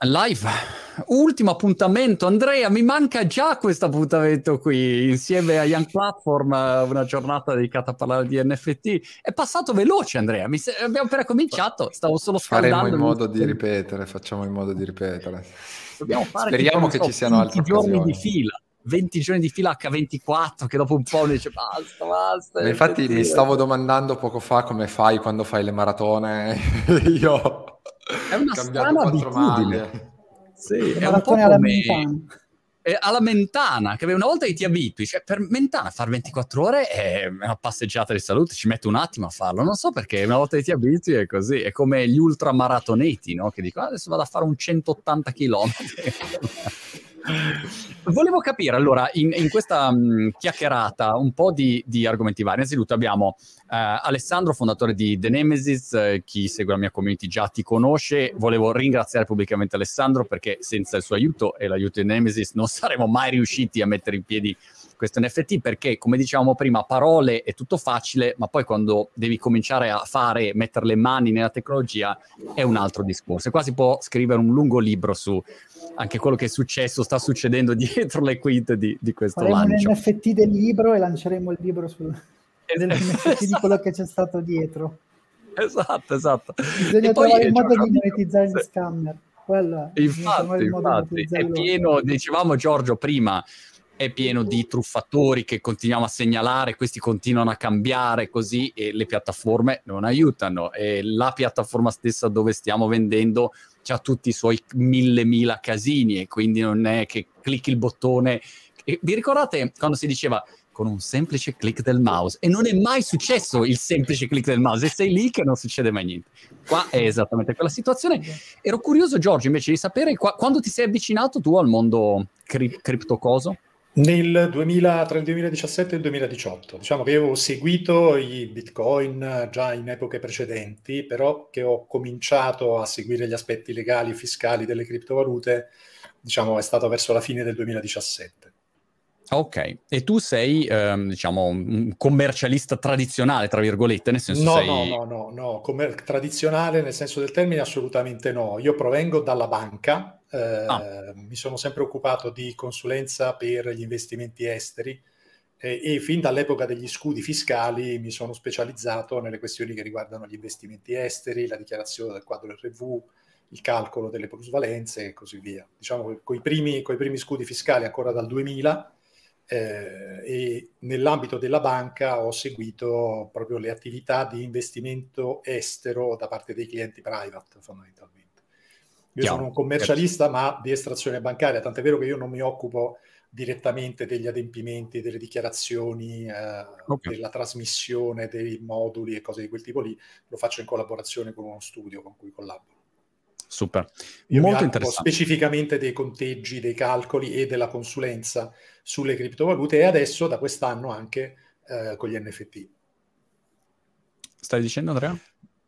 Live, ultimo appuntamento. Andrea, mi manca già questo appuntamento qui insieme a Young Platform, una giornata dedicata a parlare di NFT. È passato veloce, Andrea. Se... Abbiamo appena cominciato, stavo solo scaldando. Faremo in modo di ripetere, facciamo in modo di ripetere. Dobbiamo fare Speriamo che so, ci siano altri giorni occasioni. di fila. 20 giorni di fila H24 che dopo un po' mi dice basta, basta. Infatti mi stavo domandando poco fa come fai quando fai le maratone. Io è una strana abitudine. Sì, è un po' come... alla mentana. alla mentana, che una volta che ti abitui, cioè per mentana fare 24 ore è una passeggiata di salute, ci mette un attimo a farlo, non so perché una volta che ti abitui è così, è come gli ultramaratoneti, no? Che dicono adesso vado a fare un 180 km. Volevo capire allora in, in questa mh, chiacchierata un po' di, di, argomenti vari. Innanzitutto abbiamo eh, Alessandro, fondatore di The Nemesis. Eh, chi segue la mia community già ti conosce. Volevo ringraziare pubblicamente Alessandro perché senza il suo aiuto e l'aiuto di Nemesis non saremmo mai riusciti a mettere in piedi questo NFT perché, come dicevamo prima, parole è tutto facile, ma poi quando devi cominciare a fare, mettere le mani nella tecnologia, è un altro discorso. E qua si può scrivere un lungo libro su anche quello che è successo, sta succedendo dietro le quinte di, di questo Faremo lancio. Faremo NFT del libro e lanceremo il libro sul esatto. Di quello che c'è stato dietro. Esatto, esatto. Bisogna trovare il modo di monetizzare gli scammer. Quello, infatti, infatti è pieno, dicevamo Giorgio prima, è pieno di truffatori che continuiamo a segnalare, questi continuano a cambiare così e le piattaforme non aiutano. E la piattaforma stessa dove stiamo vendendo ha tutti i suoi mille mila casini e quindi non è che clicchi il bottone. E vi ricordate quando si diceva con un semplice click del mouse e non è mai successo il semplice click del mouse e sei lì che non succede mai niente. Qua è esattamente quella situazione. Ero curioso, Giorgio, invece di sapere qua, quando ti sei avvicinato tu al mondo cri- criptocoso? Nel 2000, tra il 2017 e il 2018, diciamo che io ho seguito i bitcoin già in epoche precedenti, però che ho cominciato a seguire gli aspetti legali e fiscali delle criptovalute, diciamo, è stato verso la fine del 2017. Ok, e tu sei, ehm, diciamo, un commercialista tradizionale, tra virgolette, nel senso no, sei... No, no, no, no, Commer- tradizionale nel senso del termine assolutamente no. Io provengo dalla banca, eh, ah. mi sono sempre occupato di consulenza per gli investimenti esteri eh, e fin dall'epoca degli scudi fiscali mi sono specializzato nelle questioni che riguardano gli investimenti esteri, la dichiarazione del quadro RV, il calcolo delle plusvalenze e così via. Diciamo con i primi, primi scudi fiscali ancora dal 2000 eh, e nell'ambito della banca ho seguito proprio le attività di investimento estero da parte dei clienti private fondamentalmente. Io Chiaro. sono un commercialista ma di estrazione bancaria, tant'è vero che io non mi occupo direttamente degli adempimenti, delle dichiarazioni, eh, okay. della trasmissione dei moduli e cose di quel tipo lì, lo faccio in collaborazione con uno studio con cui collaboro. Super, Io molto interessante. Specificamente dei conteggi, dei calcoli e della consulenza sulle criptovalute e adesso da quest'anno anche eh, con gli NFT. Stai dicendo Andrea?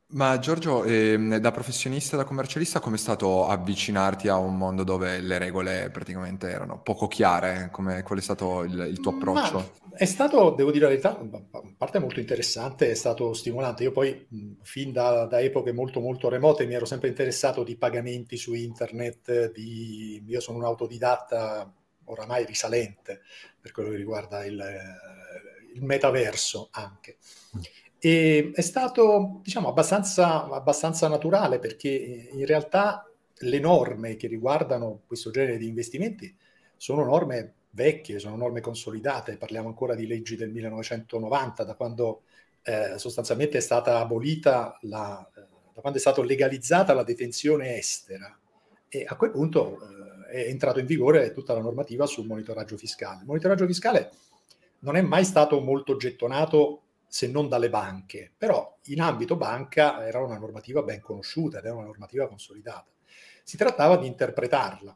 Ma Giorgio, ehm, da professionista e da commercialista, come è stato avvicinarti a un mondo dove le regole praticamente erano poco chiare? Come, qual è stato il, il tuo approccio? Ma è stato, devo dire la verità, a parte molto interessante, è stato stimolante. Io poi, fin da, da, epoche molto molto remote, mi ero sempre interessato di pagamenti su internet, di... io sono un autodidatta oramai risalente per quello che riguarda il, il metaverso anche. E è stato, diciamo, abbastanza, abbastanza naturale perché in realtà le norme che riguardano questo genere di investimenti sono norme vecchie, sono norme consolidate, parliamo ancora di leggi del 1990, da quando eh, sostanzialmente è stata abolita la, eh, da quando è stata legalizzata la detenzione estera e a quel punto eh, è entrato in vigore tutta la normativa sul monitoraggio fiscale. Il monitoraggio fiscale non è mai stato molto gettonato se non dalle banche, però in ambito banca era una normativa ben conosciuta ed era una normativa consolidata. Si trattava di interpretarla.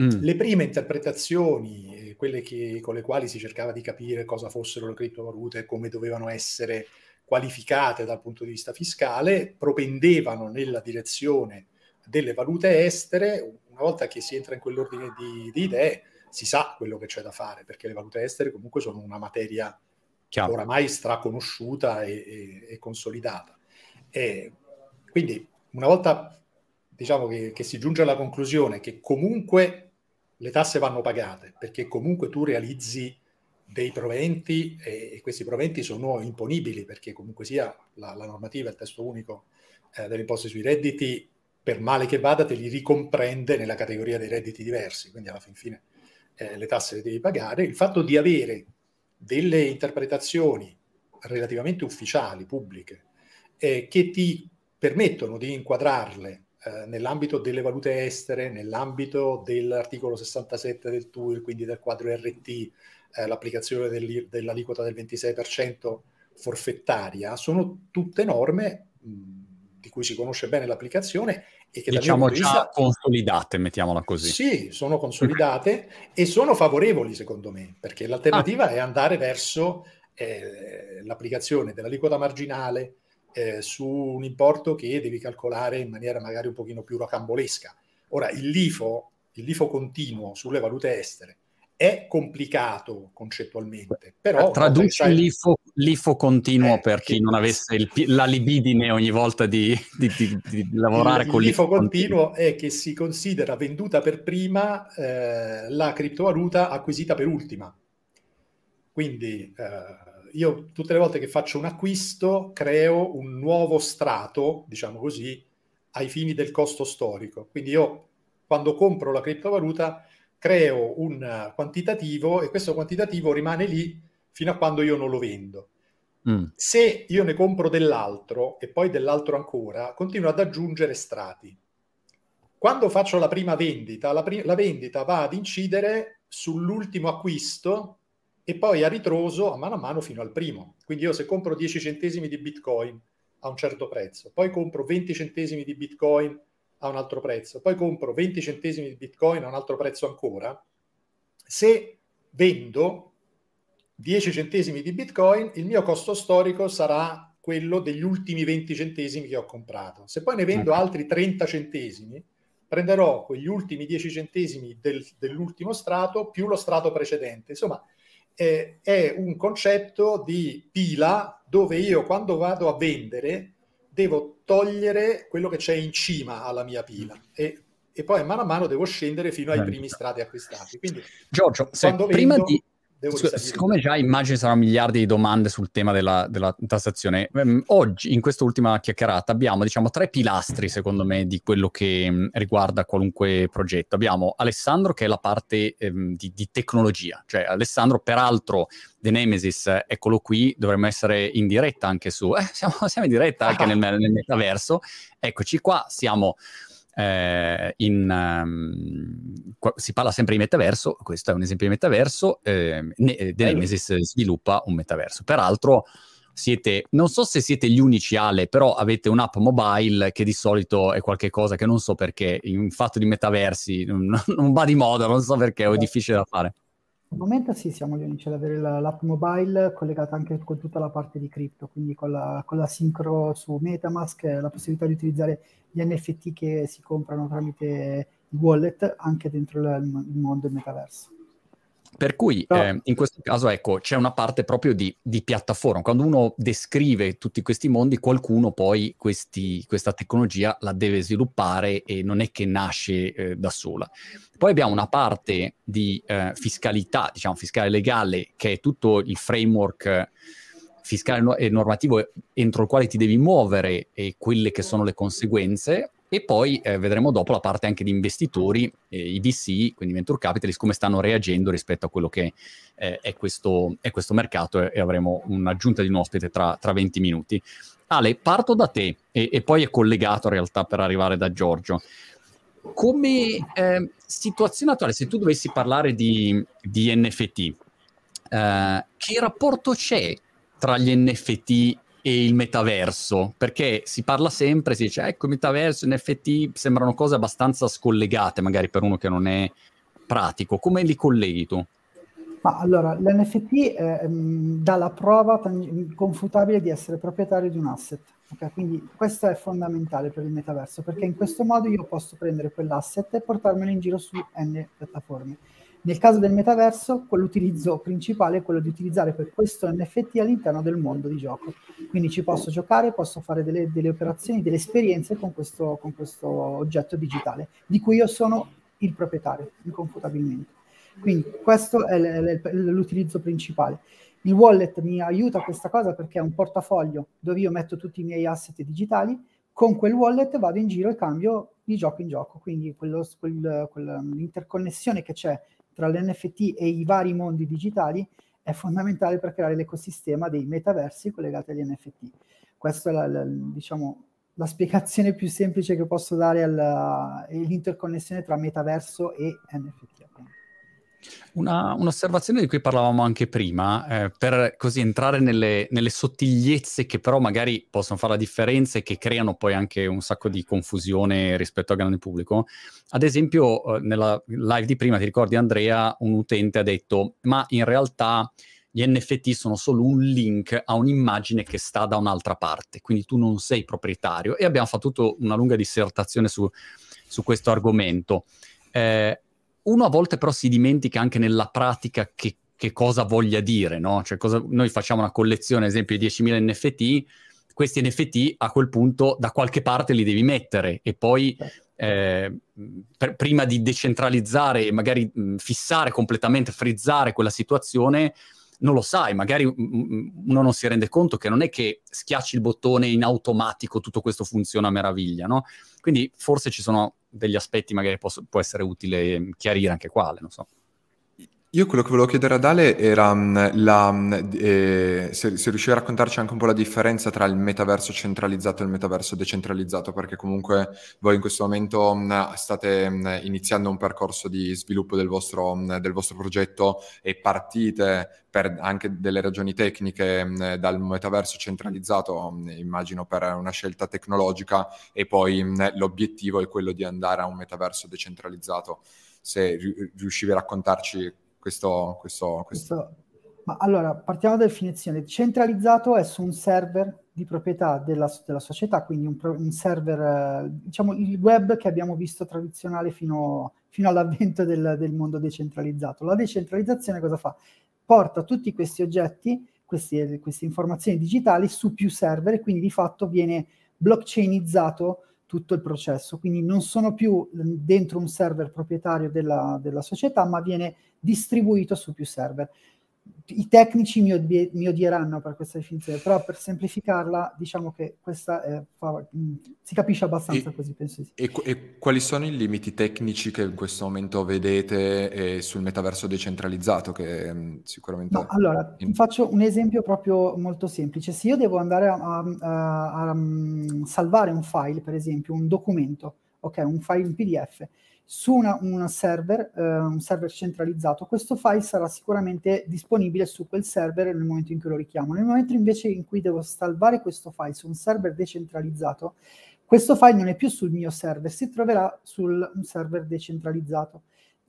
Mm. Le prime interpretazioni, eh, quelle che, con le quali si cercava di capire cosa fossero le criptovalute come dovevano essere qualificate dal punto di vista fiscale, propendevano nella direzione delle valute estere. Una volta che si entra in quell'ordine di, di idee, si sa quello che c'è da fare, perché le valute estere comunque sono una materia Chiaro. oramai straconosciuta e, e, e consolidata. E quindi una volta diciamo che, che si giunge alla conclusione che comunque le tasse vanno pagate, perché comunque tu realizzi dei proventi e, e questi proventi sono imponibili, perché comunque sia la, la normativa, il testo unico eh, delle imposte sui redditi, per male che vada, te li ricomprende nella categoria dei redditi diversi, quindi alla fin fine eh, le tasse le devi pagare. Il fatto di avere delle interpretazioni relativamente ufficiali, pubbliche, eh, che ti permettono di inquadrarle eh, nell'ambito delle valute estere, nell'ambito dell'articolo 67 del TUIR, quindi del quadro RT, eh, l'applicazione dell'aliquota del 26% forfettaria, sono tutte norme mh, di cui si conosce bene l'applicazione e che diciamo già vista, consolidate, mettiamola così. Sì, sono consolidate e sono favorevoli secondo me, perché l'alternativa ah. è andare verso eh, l'applicazione dell'aliquota marginale eh, su un importo che devi calcolare in maniera magari un pochino più rocambolesca. Ora, il LIFO, il LIFO continuo sulle valute estere è complicato concettualmente, però... Traduci sai... l'IFO, l'IFO continuo eh, per chi non avesse il, la libidine ogni volta di, di, di, di lavorare il, con l'IFO. L'IFO continuo è che si considera venduta per prima eh, la criptovaluta acquisita per ultima. Quindi eh, io tutte le volte che faccio un acquisto creo un nuovo strato, diciamo così, ai fini del costo storico. Quindi io quando compro la criptovaluta creo un quantitativo e questo quantitativo rimane lì fino a quando io non lo vendo. Mm. Se io ne compro dell'altro e poi dell'altro ancora, continuo ad aggiungere strati. Quando faccio la prima vendita, la, pri- la vendita va ad incidere sull'ultimo acquisto e poi a ritroso a mano a mano fino al primo. Quindi io se compro 10 centesimi di Bitcoin a un certo prezzo, poi compro 20 centesimi di Bitcoin a un altro prezzo, poi compro 20 centesimi di Bitcoin a un altro prezzo ancora, se vendo 10 centesimi di Bitcoin, il mio costo storico sarà quello degli ultimi 20 centesimi che ho comprato. Se poi ne vendo ecco. altri 30 centesimi, prenderò quegli ultimi 10 centesimi del, dell'ultimo strato più lo strato precedente. Insomma, eh, è un concetto di pila dove io quando vado a vendere devo togliere quello che c'è in cima alla mia pila. E, e poi mano a mano devo scendere fino ai primi strati acquistati. Quindi, Giorgio, se prima di Sc- siccome già immagino saranno miliardi di domande sul tema della, della tassazione, ehm, oggi in quest'ultima chiacchierata abbiamo diciamo tre pilastri secondo me di quello che mh, riguarda qualunque progetto. Abbiamo Alessandro che è la parte ehm, di, di, tecnologia, cioè Alessandro peraltro The Nemesis, eccolo qui, dovremmo essere in diretta anche su, eh, siamo, siamo, in diretta anche nel, nel metaverso, eccoci qua, siamo eh, in, um, si parla sempre di metaverso, questo è un esempio di metaverso, eh, ne, The Nemesis sviluppa un metaverso. Peraltro siete, non so se siete gli unici Ale, però avete un'app mobile che di solito è qualcosa che non so perché, in fatto di metaversi, non, non va di moda, non so perché, è difficile da fare. Al momento sì, siamo gli unici ad avere l'app mobile collegata anche con tutta la parte di cripto, quindi con la, con la sincro su Metamask, la possibilità di utilizzare gli NFT che si comprano tramite wallet anche dentro il mondo del metaverso. Per cui no. eh, in questo caso ecco, c'è una parte proprio di, di, piattaforma. Quando uno descrive tutti questi mondi, qualcuno poi questi, questa tecnologia la deve sviluppare e non è che nasce eh, da sola. Poi abbiamo una parte di eh, fiscalità, diciamo fiscale legale, che è tutto il framework fiscale e normativo entro il quale ti devi muovere e quelle che sono le conseguenze e poi eh, vedremo dopo la parte anche di investitori, eh, i VC, quindi venture capitalist, come stanno reagendo rispetto a quello che eh, è, questo, è, questo, mercato e, e, avremo un'aggiunta di un ospite tra, tra 20 minuti. Ale, parto da te e, e, poi è collegato in realtà per arrivare da Giorgio. Come eh, situazione attuale, se tu dovessi parlare di, di NFT, eh, che rapporto c'è tra gli NFT e il metaverso, perché si parla sempre, si dice ecco metaverso, NFT sembrano cose abbastanza scollegate magari per uno che non è pratico, come li colleghi tu? Ma allora, l'NFT eh, dà la prova confutabile di essere proprietario di un asset. Okay? Quindi questo è fondamentale per il metaverso, perché in questo modo io posso prendere quell'asset e portarmelo in giro su N piattaforme. Nel caso del metaverso, l'utilizzo principale è quello di utilizzare questo NFT all'interno del mondo di gioco. Quindi ci posso giocare, posso fare delle, delle operazioni, delle esperienze con questo, con questo oggetto digitale, di cui io sono il proprietario, inconfutabilmente. Quindi questo è l'utilizzo principale. Il wallet mi aiuta a questa cosa perché è un portafoglio dove io metto tutti i miei asset digitali, con quel wallet vado in giro e cambio di gioco in gioco, quindi quello, quel, quell'interconnessione che c'è tra l'NFT e i vari mondi digitali è fondamentale per creare l'ecosistema dei metaversi collegati agli NFT. Questa è la, la, diciamo, la spiegazione più semplice che posso dare all'interconnessione tra metaverso e NFT. Una, un'osservazione di cui parlavamo anche prima, eh, per così entrare nelle, nelle, sottigliezze che però magari possono fare la differenza e che creano poi anche un sacco di confusione rispetto al grande pubblico. Ad esempio, eh, nella live di prima, ti ricordi Andrea, un utente ha detto, ma in realtà gli NFT sono solo un link a un'immagine che sta da un'altra parte, quindi tu non sei proprietario. E abbiamo fatto una lunga dissertazione su, su questo argomento. Eh, uno a volte però si dimentica anche nella pratica che, che cosa voglia dire, no? Cioè cosa, noi facciamo una collezione, ad esempio, di 10.000 NFT, questi NFT a quel punto da qualche parte li devi mettere e poi eh, per, prima di decentralizzare e magari mh, fissare completamente, frizzare quella situazione, non lo sai, magari uno non si rende conto che non è che schiacci il bottone in automatico tutto questo funziona a meraviglia, no? Quindi forse ci sono degli aspetti magari può, può essere utile chiarire anche quale, non so. Io quello che volevo chiedere ad Ale era mm, la, mm, eh, se, se riusciva a raccontarci anche un po' la differenza tra il metaverso centralizzato e il metaverso decentralizzato, perché comunque voi in questo momento mh, mm, state iniziando un percorso di sviluppo del vostro, del vostro progetto e partite per anche delle ragioni tecniche dal metaverso centralizzato, immagino per una scelta tecnologica, e poi l'obiettivo è quello di andare a un metaverso decentralizzato. Se riuscivi a raccontarci questo, questo, questo... Ma allora, partiamo dalla definizione. Centralizzato è su un server di proprietà della, della società, quindi un, un, server, diciamo il web che abbiamo visto tradizionale fino, fino all'avvento del, del, mondo decentralizzato. La decentralizzazione cosa fa? Porta tutti questi oggetti, questi, queste informazioni digitali su più server e quindi di fatto viene blockchainizzato tutto il processo, quindi non sono più dentro un server proprietario della, della società, ma viene distribuito su più server i tecnici mi, odie, mi, odieranno per questa definizione, però per semplificarla diciamo che questa è, fa, mm, si capisce abbastanza e, così, penso sì. e, e, quali sono i limiti tecnici che in questo momento vedete eh, sul metaverso decentralizzato? Che mm, sicuramente... No, allora, in... faccio un esempio proprio molto semplice. Se io devo andare a, a, a, a um, salvare un file, per esempio, un documento, ok, un file in PDF, su una, una server, eh, un server centralizzato, questo file sarà sicuramente disponibile su quel server nel momento in cui lo richiamo. Nel momento invece in cui devo salvare questo file su un server decentralizzato, questo file non è più sul mio server, si troverà su un server decentralizzato.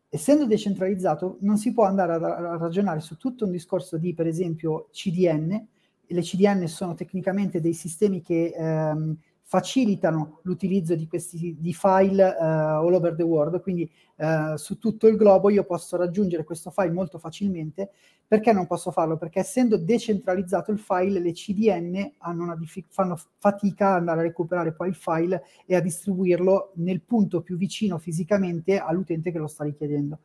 Essendo decentralizzato, non si può andare a, a ragionare su tutto un discorso di, per esempio, CDN. Le CDN sono tecnicamente dei sistemi che ehm, facilitano l'utilizzo di questi di file uh, all over the world, quindi uh, su tutto il globo io posso raggiungere questo file molto facilmente. Perché non posso farlo? Perché essendo decentralizzato il file, le CDN diffic- fanno fatica ad andare a recuperare poi il file e a distribuirlo nel punto più vicino fisicamente all'utente che lo sta richiedendo.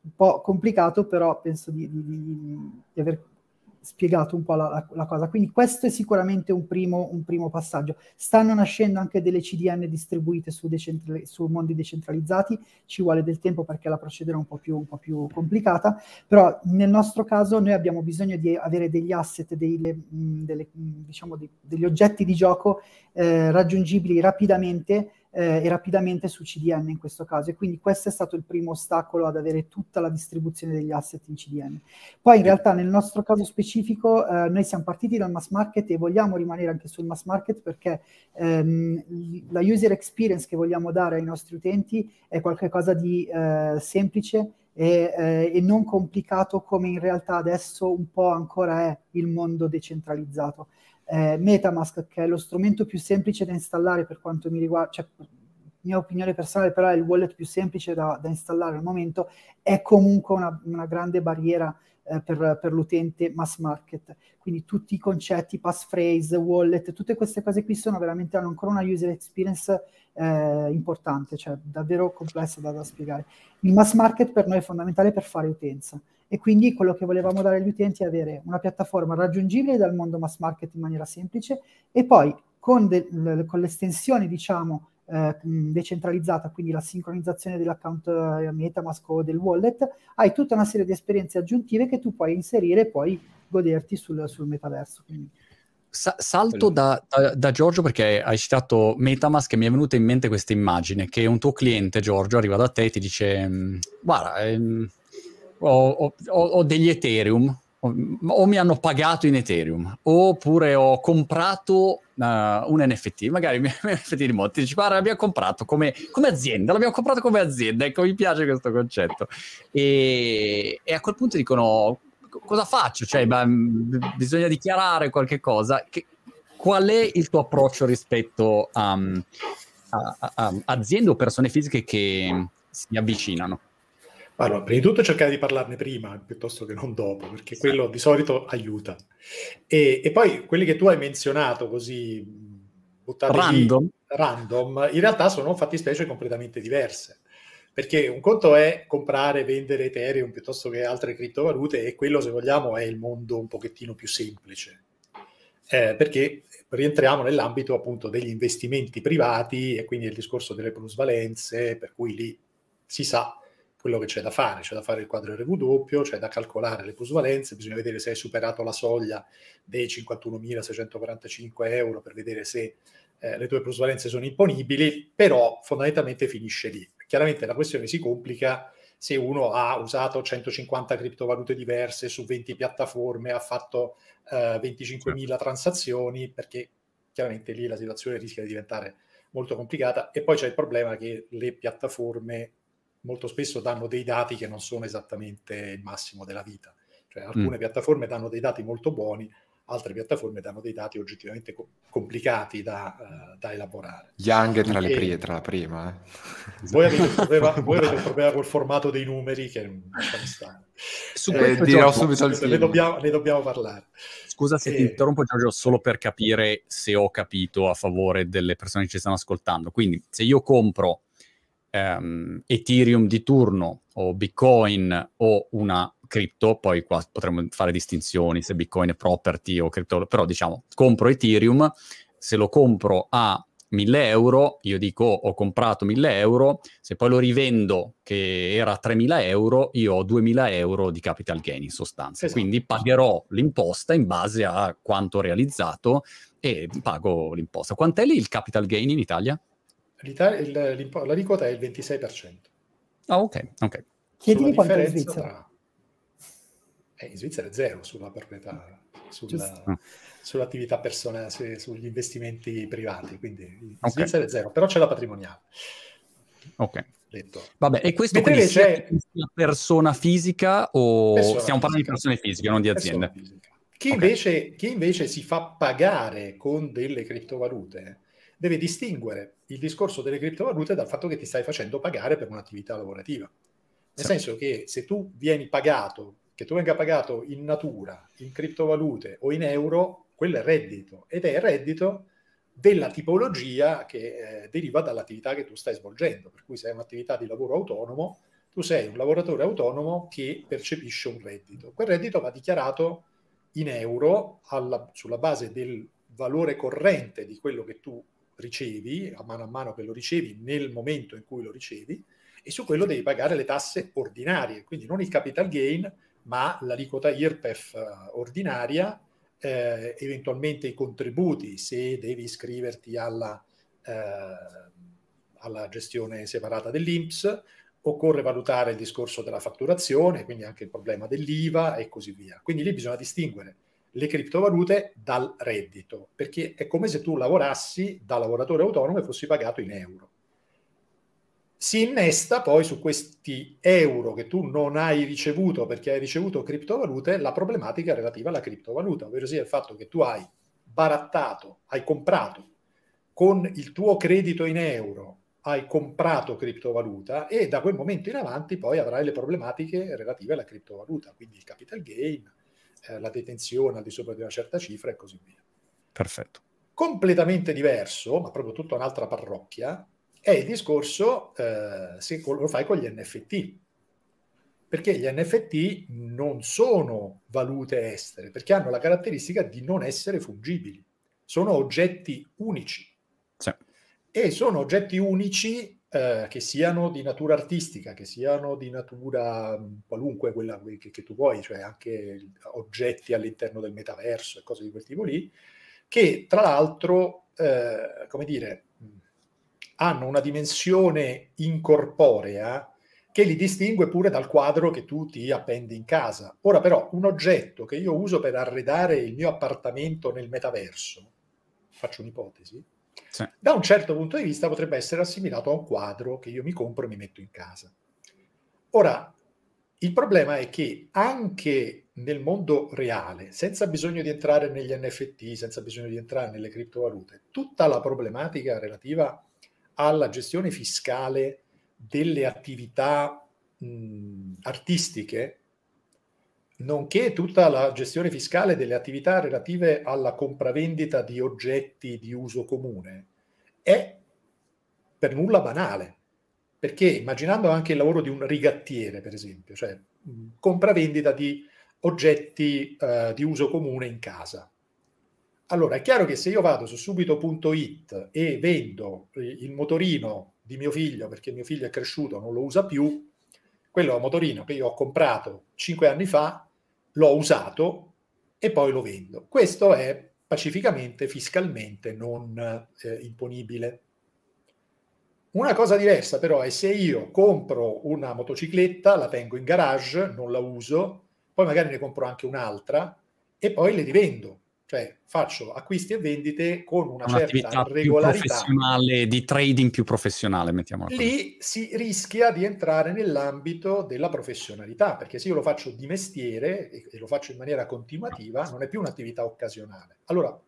Un po' complicato, però penso di, di, di, aver spiegato un po' la, la, la, cosa. Quindi questo è sicuramente un primo, un primo, passaggio. Stanno nascendo anche delle CDN distribuite su, decentral- su, mondi decentralizzati, ci vuole del tempo perché la procedura è un po, più, un po' più complicata, però nel nostro caso noi abbiamo bisogno di avere degli asset, delle, delle, diciamo, degli oggetti di gioco eh, raggiungibili rapidamente eh, e rapidamente su CDN in questo caso. E quindi questo è stato il primo ostacolo ad avere tutta la distribuzione degli asset in CDN. Poi in realtà nel nostro caso specifico eh, noi siamo partiti dal mass market e vogliamo rimanere anche sul mass market perché ehm, la user experience che vogliamo dare ai nostri utenti è qualcosa di eh, semplice e, eh, e, non complicato come in realtà adesso un po' ancora è il mondo decentralizzato eh, Metamask, che è lo strumento più semplice da installare per quanto mi riguarda, cioè, mia opinione personale però è il wallet più semplice da, da installare al momento, è comunque una, una grande barriera eh, per, per, l'utente mass market. Quindi tutti i concetti, passphrase, wallet, tutte queste cose qui sono veramente, hanno ancora una user experience eh, importante, cioè davvero complessa da, da spiegare. Il mass market per noi è fondamentale per fare utenza e quindi quello che volevamo dare agli utenti è avere una piattaforma raggiungibile dal mondo mass market in maniera semplice e poi con, de, l, con l'estensione, diciamo, eh, decentralizzata, quindi la sincronizzazione dell'account eh, Metamask o del wallet, hai tutta una serie di esperienze aggiuntive che tu puoi inserire e poi goderti sul, sul metaverso. Quindi. Sa- salto da, da, da, Giorgio perché hai citato Metamask e mi è venuta in mente questa immagine che un tuo cliente, Giorgio, arriva da te e ti dice guarda, ehm, ho, ho, ho, degli Ethereum, o mi hanno pagato in Ethereum, oppure ho comprato uh, un NFT, magari un NFT di Monti, dici guarda l'abbiamo comprato come, come, azienda, l'abbiamo comprato come azienda, ecco mi piace questo concetto. E, e a quel punto dicono cosa faccio? Cioè, beh, bisogna dichiarare qualche cosa. Che, qual è il tuo approccio rispetto a, a, a, a aziende o persone fisiche che si avvicinano? Allora, prima di tutto cercare di parlarne prima piuttosto che non dopo, perché quello di solito aiuta. E, e poi quelli che tu hai menzionato così buttati random. Random, in realtà sono fattispecie completamente diverse. Perché un conto è comprare e vendere Ethereum piuttosto che altre criptovalute e quello, se vogliamo, è il mondo un pochettino più semplice. Eh, perché rientriamo nell'ambito appunto degli investimenti privati e quindi il discorso delle plusvalenze, per cui lì si sa quello che c'è da fare, c'è da fare il quadro doppio, c'è da calcolare le plusvalenze, bisogna vedere se hai superato la soglia dei 51.645 euro per vedere se eh, le tue plusvalenze sono imponibili, però fondamentalmente finisce lì. Chiaramente la questione si complica se uno ha usato 150 criptovalute diverse su 20 piattaforme, ha fatto eh, 25.000 certo. transazioni, perché chiaramente lì la situazione rischia di diventare molto complicata e poi c'è il problema che le piattaforme molto spesso danno dei dati che non sono esattamente il massimo della vita. Cioè alcune mm. piattaforme danno dei dati molto buoni, altre piattaforme danno dei dati oggettivamente co- complicati da, uh, da, elaborare. Young tra, le pri- tra la prima. Eh. Voi, avete problema, voi, avete un problema, col formato dei numeri che non sta. Su eh, dirò subito al ne dobbiamo, ne dobbiamo parlare. Scusa se e... ti interrompo Giorgio, solo per capire se ho capito a favore delle persone che ci stanno ascoltando. Quindi se io compro um, Ethereum di turno o Bitcoin o una cripto, poi qua potremmo fare distinzioni se Bitcoin è property o cripto, però diciamo compro Ethereum, se lo compro a 1000 euro, io dico ho comprato 1000 euro, se poi lo rivendo che era 3000 euro, io ho 2000 euro di capital gain in sostanza, esatto. quindi pagherò l'imposta in base a quanto realizzato e pago l'imposta. Quant'è lì il capital gain in Italia? L'aliquota è il 26%. Ah, ok, ok. Chiedimi quanto è in Svizzera. Tra... Eh, in Svizzera è zero sulla proprietà, sulla, ah. sull'attività personale, sugli investimenti privati, quindi in okay. Svizzera è zero, però c'è la patrimoniale. Ok. Detto. Vabbè, e questo Mentre quindi c'è una persona fisica o persona stiamo parlando di persone fisiche, non di aziende? Chi, okay. invece, chi invece si fa pagare con delle criptovalute deve distinguere il discorso delle criptovalute dal fatto che ti stai facendo pagare per un'attività lavorativa. Nel sì. senso che se tu vieni pagato, che tu venga pagato in natura, in criptovalute o in euro, quello è reddito ed è reddito della tipologia che eh, deriva dall'attività che tu stai svolgendo. Per cui se hai un'attività di lavoro autonomo, tu sei un lavoratore autonomo che percepisce un reddito. Quel reddito va dichiarato in euro alla, sulla base del valore corrente di quello che tu ricevi, a mano a mano che lo ricevi, nel momento in cui lo ricevi, e su quello devi pagare le tasse ordinarie, quindi non il capital gain, ma l'aliquota IRPEF eh, ordinaria, eh, eventualmente i contributi se devi iscriverti alla, eh, alla gestione separata dell'INPS, occorre valutare il discorso della fatturazione, quindi anche il problema dell'IVA e così via. Quindi lì bisogna distinguere le criptovalute dal reddito, perché è come se tu lavorassi da lavoratore autonomo e fossi pagato in euro. Si innesta poi su questi euro che tu non hai ricevuto perché hai ricevuto criptovalute la problematica relativa alla criptovaluta, ovvero sia il fatto che tu hai barattato, hai comprato con il tuo credito in euro hai comprato criptovaluta e da quel momento in avanti poi avrai le problematiche relative alla criptovaluta, quindi il capital gain, eh, la detenzione al di sopra di una certa cifra e così via. Perfetto. Completamente diverso, ma proprio tutta un'altra parrocchia, è il discorso eh, se lo fai con gli NFT. Perché gli NFT non sono valute estere, perché hanno la caratteristica di non essere fungibili. Sono oggetti unici. Sì. E sono oggetti unici eh, che siano di natura artistica, che siano di natura qualunque, quella che, che, tu vuoi, cioè anche oggetti all'interno del metaverso e cose di quel tipo lì, che tra l'altro, eh, come dire, hanno una dimensione incorporea che li distingue pure dal quadro che tu ti appendi in casa. Ora però un oggetto che io uso per arredare il mio appartamento nel metaverso, faccio un'ipotesi, sì. da un certo punto di vista potrebbe essere assimilato a un quadro che io mi compro e mi metto in casa. Ora, il problema è che anche nel mondo reale, senza bisogno di entrare negli NFT, senza bisogno di entrare nelle criptovalute, tutta la problematica relativa alla gestione fiscale delle attività mh, artistiche, nonché tutta la gestione fiscale delle attività relative alla compravendita di oggetti di uso comune, è per nulla banale. Perché immaginando anche il lavoro di un rigattiere, per esempio, cioè mh, compravendita di oggetti eh, di uso comune in casa. Allora, è chiaro che se io vado su subito.it e vendo il motorino di mio figlio perché mio figlio è cresciuto, non lo usa più, quello motorino che io ho comprato cinque anni fa, l'ho usato e poi lo vendo. Questo è pacificamente, fiscalmente non eh, imponibile. Una cosa diversa però è se io compro una motocicletta, la tengo in garage, non la uso, poi magari ne compro anche un'altra e poi le rivendo cioè faccio acquisti e vendite con una certa regolarità. Di trading più professionale, mettiamola così. Lì si rischia di entrare nell'ambito della professionalità, perché se io lo faccio di mestiere e, e lo faccio in maniera continuativa, non è più un'attività occasionale. Allora,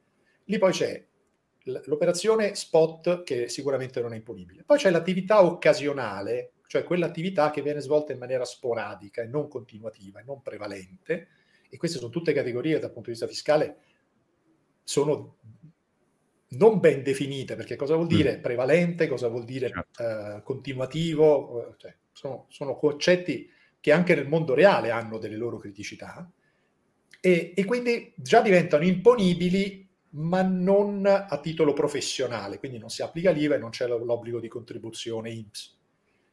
lì poi c'è l'operazione spot che sicuramente non è imponibile. Poi c'è l'attività occasionale, cioè quell'attività che viene svolta in maniera sporadica e non continuativa e non prevalente, e queste sono tutte categorie dal punto di vista fiscale sono non ben definite, perché cosa vuol dire mm. prevalente, cosa vuol dire certo. eh, continuativo, cioè, sono, sono, concetti che anche nel mondo reale hanno delle loro criticità e, e, quindi già diventano imponibili ma non a titolo professionale, quindi non si applica l'IVA e non c'è l'obbligo di contribuzione INPS.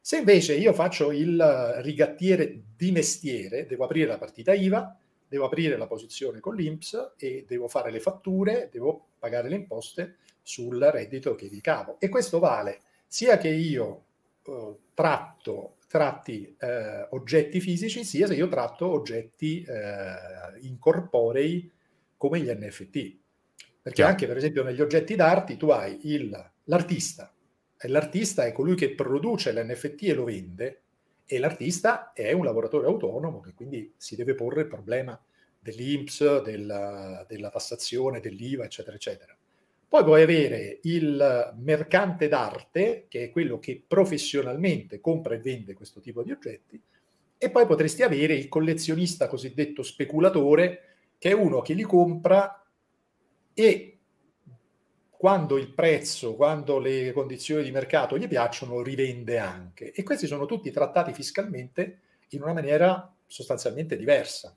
Se invece io faccio il rigattiere di mestiere, devo aprire la partita IVA, devo aprire la posizione con l'INPS e devo fare le fatture, devo pagare le imposte sul reddito che ricavo. E questo vale sia che io eh, tratto, tratti eh, oggetti fisici, sia se io tratto oggetti eh, incorporei come gli NFT. Perché Chiaro. anche per esempio negli oggetti d'arte tu hai il, l'artista, e l'artista è colui che produce l'NFT e lo vende, e l'artista è un lavoratore autonomo che quindi si deve porre il problema dell'INPS, della, della tassazione, dell'IVA, eccetera, eccetera. Poi puoi avere il mercante d'arte, che è quello che professionalmente compra e vende questo tipo di oggetti, e poi potresti avere il collezionista cosiddetto speculatore, che è uno che li compra e quando il prezzo, quando le condizioni di mercato gli piacciono, rivende anche. E questi sono tutti trattati fiscalmente in una maniera sostanzialmente diversa.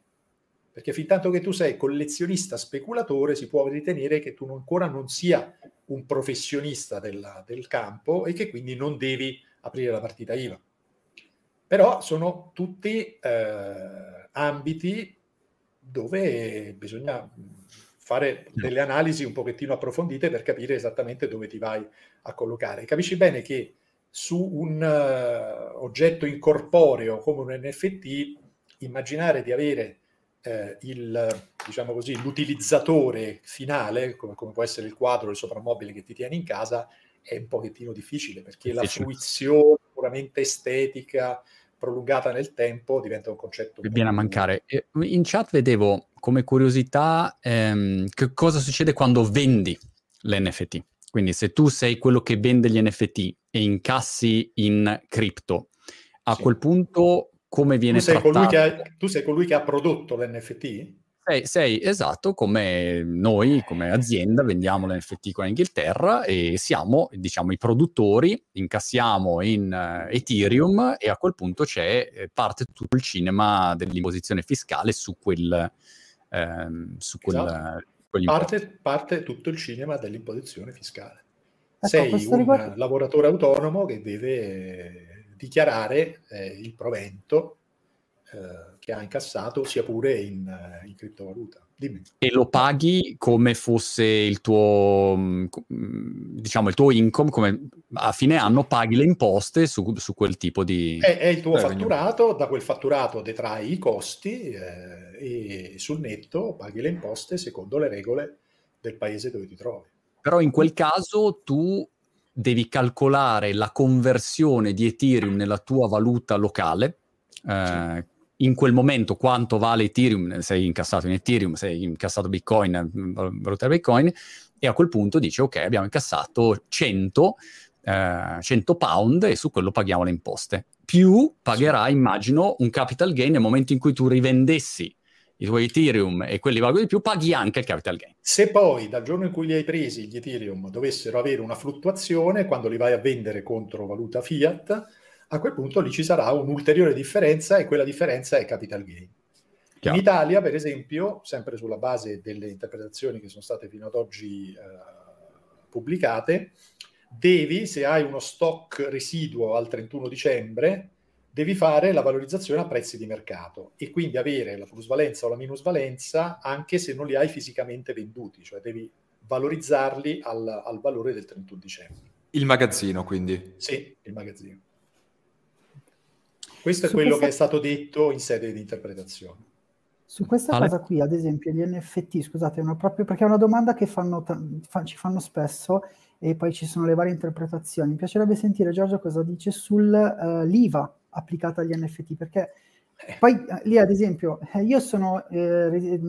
Perché fin tanto che tu sei collezionista speculatore, si può ritenere che tu ancora non sia un professionista della, del campo e che quindi non devi aprire la partita IVA. Però sono tutti eh, ambiti dove bisogna fare delle analisi un pochettino approfondite per capire esattamente dove ti vai a collocare. Capisci bene che su un uh, oggetto incorporeo come un NFT, immaginare di avere eh, il, diciamo così, l'utilizzatore finale, come, come, può essere il quadro, il soprammobile che ti tieni in casa, è un pochettino difficile perché la fruizione puramente estetica, prolungata nel tempo diventa un concetto. Che viene a mancare. In chat vedevo come curiosità ehm, che cosa succede quando vendi l'NFT. quindi se tu sei quello che vende gli NFT e incassi in cripto, a sì. quel punto come viene tu sei, trattato? Ha, tu sei colui che ha prodotto l'NFT? Sei, sei, esatto come noi, come azienda, vendiamo l'NFT qua in Inghilterra e siamo, diciamo, i produttori, incassiamo in uh, Ethereum e a quel punto c'è eh, parte tutto il cinema dell'imposizione fiscale su quel... Ehm, su quel esatto. parte, parte, tutto il cinema dell'imposizione fiscale. Ecco, sei un riguardo... lavoratore autonomo che deve dichiarare eh, il provento eh, che ha incassato sia pure in, eh, in, criptovaluta. Dimmi. E lo paghi come fosse il tuo, mm, mm, diciamo, il tuo income, come a fine anno paghi le imposte su, su quel tipo di... È, è il tuo fatturato, da quel fatturato detrai i costi eh, e sul netto paghi le imposte secondo le regole del paese dove ti trovi. Però in quel caso tu devi calcolare la conversione di Ethereum nella tua valuta locale, eh, in quel momento quanto vale Ethereum, sei incassato in Ethereum, sei incassato Bitcoin, valuta Bitcoin, e a quel punto dici ok, abbiamo incassato 100, eh, 100 pound e su quello paghiamo le imposte. Più pagherai, immagino, un capital gain nel momento in cui tu rivendessi i tuoi Ethereum e quelli valgono di più, paghi anche il capital gain. Se poi dal giorno in cui li hai presi gli Ethereum dovessero avere una fluttuazione, quando li vai a vendere contro valuta fiat, a quel punto lì ci sarà un'ulteriore differenza e quella differenza è capital gain. Chiaro. In Italia, per esempio, sempre sulla base delle interpretazioni che sono state fino ad oggi eh, pubblicate, devi, se hai uno stock residuo al 31 dicembre, devi fare la valorizzazione a prezzi di mercato e quindi avere la plusvalenza o la minusvalenza anche se non li hai fisicamente venduti, cioè devi valorizzarli al, al valore del 31 dicembre. Il magazzino, quindi? Sì, il magazzino. Questo è quello questa... che è stato detto in sede di interpretazione. Su questa Ale? cosa qui, ad esempio, gli NFT, scusate, una proprio, perché è una domanda che fanno, fa, ci fanno spesso e poi ci sono le varie interpretazioni. Mi piacerebbe sentire Giorgio cosa dice sull'IVA uh, applicata agli NFT, perché eh. poi uh, lì ad esempio, eh, io sono, eh,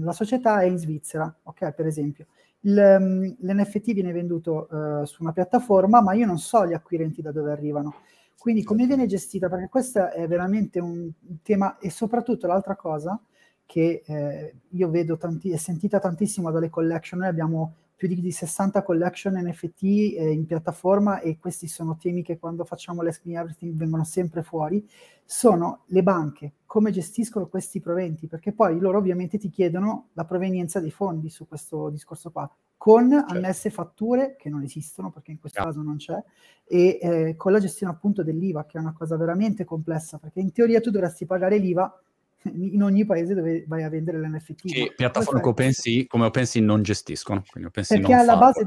la società è in Svizzera, ok, per esempio. Il, um, l'NFT viene venduto uh, su una piattaforma, ma io non so gli acquirenti da dove arrivano. Quindi come viene gestita? Perché questo è veramente un tema e soprattutto l'altra cosa che eh, io vedo tanti, è sentita tantissimo dalle collection, noi abbiamo più di 60 collection NFT eh, in piattaforma e questi sono temi che quando facciamo l'Ask Me Everything vengono sempre fuori, sono le banche, come gestiscono questi proventi, perché poi loro ovviamente ti chiedono la provenienza dei fondi su questo discorso qua, con certo. annesse fatture che non esistono perché in questo yeah. caso non c'è, e eh, con la gestione appunto dell'IVA, che è una cosa veramente complessa, perché in teoria tu dovresti pagare l'IVA in ogni paese dove vai a vendere l'NFT. Che piattaforme come OpenSea, come OpenSea non gestiscono. OpenSea perché non alla base,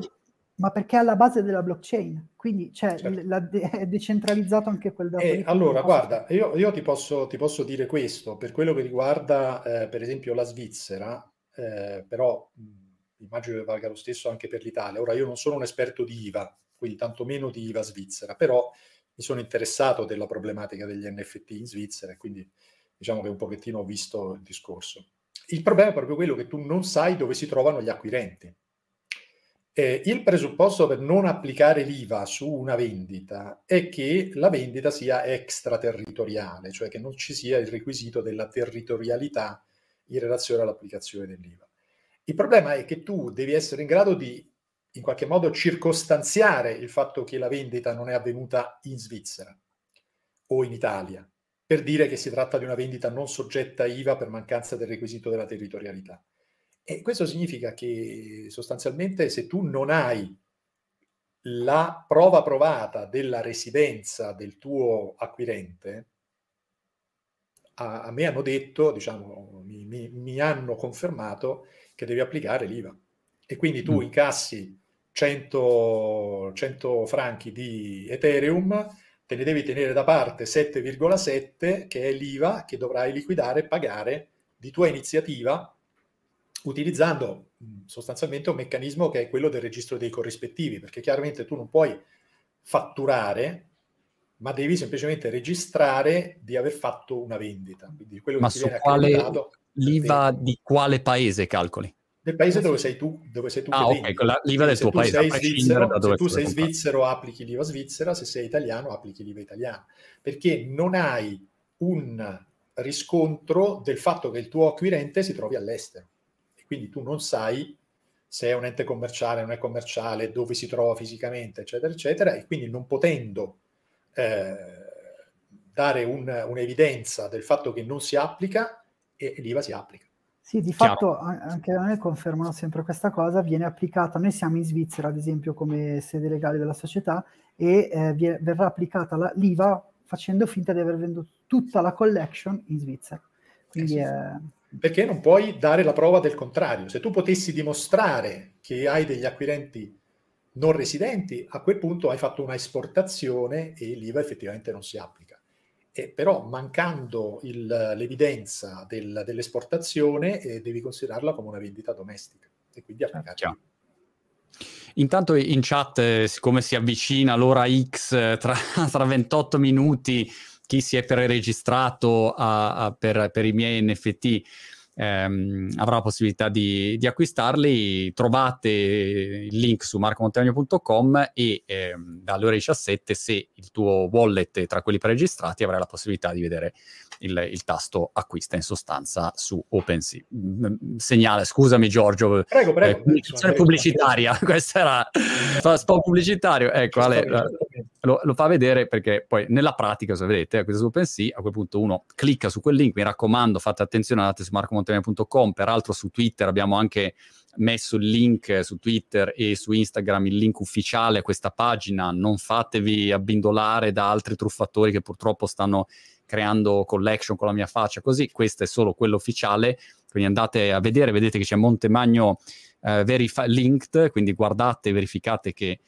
ma perché è alla base della blockchain, quindi cioè, certo. la, è decentralizzato anche quel dato. Eh, allora, guarda, io, io ti, posso, ti, posso, dire questo, per quello che riguarda eh, per esempio la Svizzera, eh, però mh, immagino che valga lo stesso anche per l'Italia. Ora, io non sono un esperto di IVA, quindi tantomeno di IVA svizzera, però mi sono interessato della problematica degli NFT in Svizzera e quindi diciamo che un pochettino ho visto il discorso. Il problema è proprio quello che tu non sai dove si trovano gli acquirenti. Eh, il presupposto per non applicare l'IVA su una vendita è che la vendita sia extraterritoriale, cioè che non ci sia il requisito della territorialità in relazione all'applicazione dell'IVA. Il problema è che tu devi essere in grado di in qualche modo circostanziare il fatto che la vendita non è avvenuta in Svizzera o in Italia, per dire che si tratta di una vendita non soggetta a IVA per mancanza del requisito della territorialità. E questo significa che sostanzialmente se tu non hai la prova provata della residenza del tuo acquirente, a, a me hanno detto, diciamo, mi, mi, mi, hanno confermato che devi applicare l'IVA. E quindi tu mm. incassi 100, 100 franchi di Ethereum, te ne devi tenere da parte 7,7 che è l'IVA che dovrai liquidare e pagare di tua iniziativa utilizzando sostanzialmente un meccanismo che è quello del registro dei corrispettivi, perché chiaramente tu non puoi fatturare, ma devi semplicemente registrare di aver fatto una vendita. Quindi quello ma che su quale l'IVA di quale paese calcoli? Del paese dove sei tu, dove sei tu ah, ok, con la, l'IVA del tuo paese, svizzero, da dove se tu sei svizzero applichi l'IVA svizzera, se sei italiano applichi l'IVA italiano, perché non hai un riscontro del fatto che il tuo acquirente si trovi all'estero. E quindi tu non sai se è un ente commerciale, non è commerciale, dove si trova fisicamente, eccetera, eccetera, e quindi non potendo eh, dare un, un'evidenza del fatto che non si applica, e, e l'IVA si applica. Sì, di Chiaro. fatto anche da noi confermano sempre questa cosa, viene applicata, noi siamo in Svizzera ad esempio come sede legale della società e eh, viene, verrà applicata la, l'IVA facendo finta di aver venduto tutta la collection in Svizzera. Quindi eh sì. è perché non puoi dare la prova del contrario. Se tu potessi dimostrare che hai degli acquirenti non residenti, a quel punto hai fatto una esportazione e l'IVA effettivamente non si applica. E però mancando il, l'evidenza del, dell'esportazione eh, devi considerarla come una vendita domestica e quindi applicarla. Intanto in chat, eh, siccome si avvicina l'ora X eh, tra, tra 28 minuti, chi si è preregistrato a, a, per, per, i miei NFT ehm, avrà la possibilità di, di, acquistarli. Trovate il link su marcomontagno.com e ehm, dalle ore 17, se il tuo wallet è tra quelli preregistrati, avrai la possibilità di vedere il, il, tasto acquista in sostanza su OpenSea. Mm, segnale, scusami Giorgio, prego, prego, eh, comunicazione pubblicitaria, questo era spot pubblicitario, ecco, Ale, lo, lo, fa vedere perché poi nella pratica, se vedete, acquista su OpenSea, a quel punto uno clicca su quel link, mi raccomando, fate attenzione, andate su marcomontemia.com, peraltro su Twitter abbiamo anche messo il link su Twitter e su Instagram, il link ufficiale a questa pagina, non fatevi abbindolare da altri truffatori che purtroppo stanno creando collection con la mia faccia, così. Questo è solo quello ufficiale, quindi andate a vedere, vedete che c'è Montemagno eh, verif- linked, quindi guardate, verificate che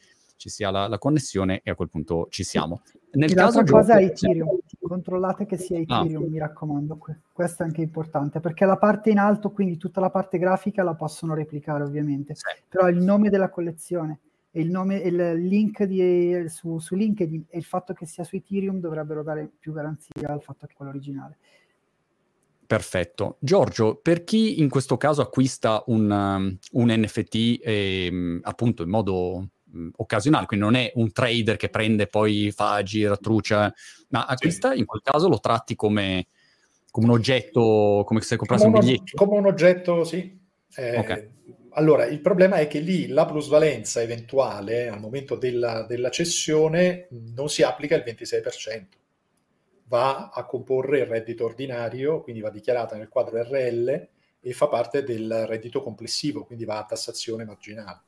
ci sia la, la, connessione e a quel punto ci siamo. Nel e caso cosa è Ethereum, controllate che sia ah. Ethereum, ah. mi raccomando, questo è anche importante, perché la parte in alto, quindi tutta la parte grafica la possono replicare ovviamente, sì. però il nome della collezione e il, nome, il link di, su, su, LinkedIn e il fatto che sia su Ethereum dovrebbero dare più garanzia al fatto che è quello originale. Perfetto. Giorgio, per chi in questo caso acquista un, um, un NFT eh, appunto in modo mh, occasionale, quindi non è un trader che prende poi fa, gira, trucia, ma acquista sì. in quel caso lo tratti come, come un oggetto, come se comprassi un biglietto? Come un oggetto, sì. Eh, okay. Allora, il problema è che lì la plusvalenza eventuale al momento della, della cessione non si applica il 26%, va a comporre il reddito ordinario, quindi va dichiarata nel quadro RL e fa parte del reddito complessivo, quindi va a tassazione marginale.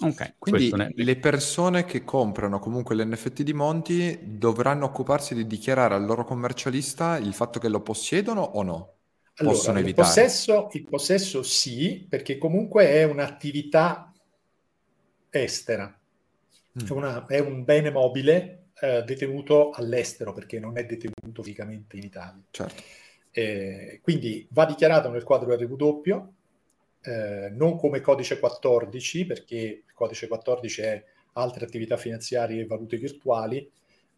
Ok, quindi è... le persone che comprano comunque l'NFT di Monti dovranno occuparsi di dichiarare al loro commercialista il fatto che lo possiedono o no? Allora, possono il evitare? Possesso, il possesso sì, perché comunque è un'attività estera, mm. è, una, è, un bene mobile eh, detenuto all'estero perché non è detenuto fisicamente in Italia. Certo. Eh, quindi va dichiarato nel quadro RW, eh, non come codice 14, perché il codice 14 è altre attività finanziarie e valute virtuali,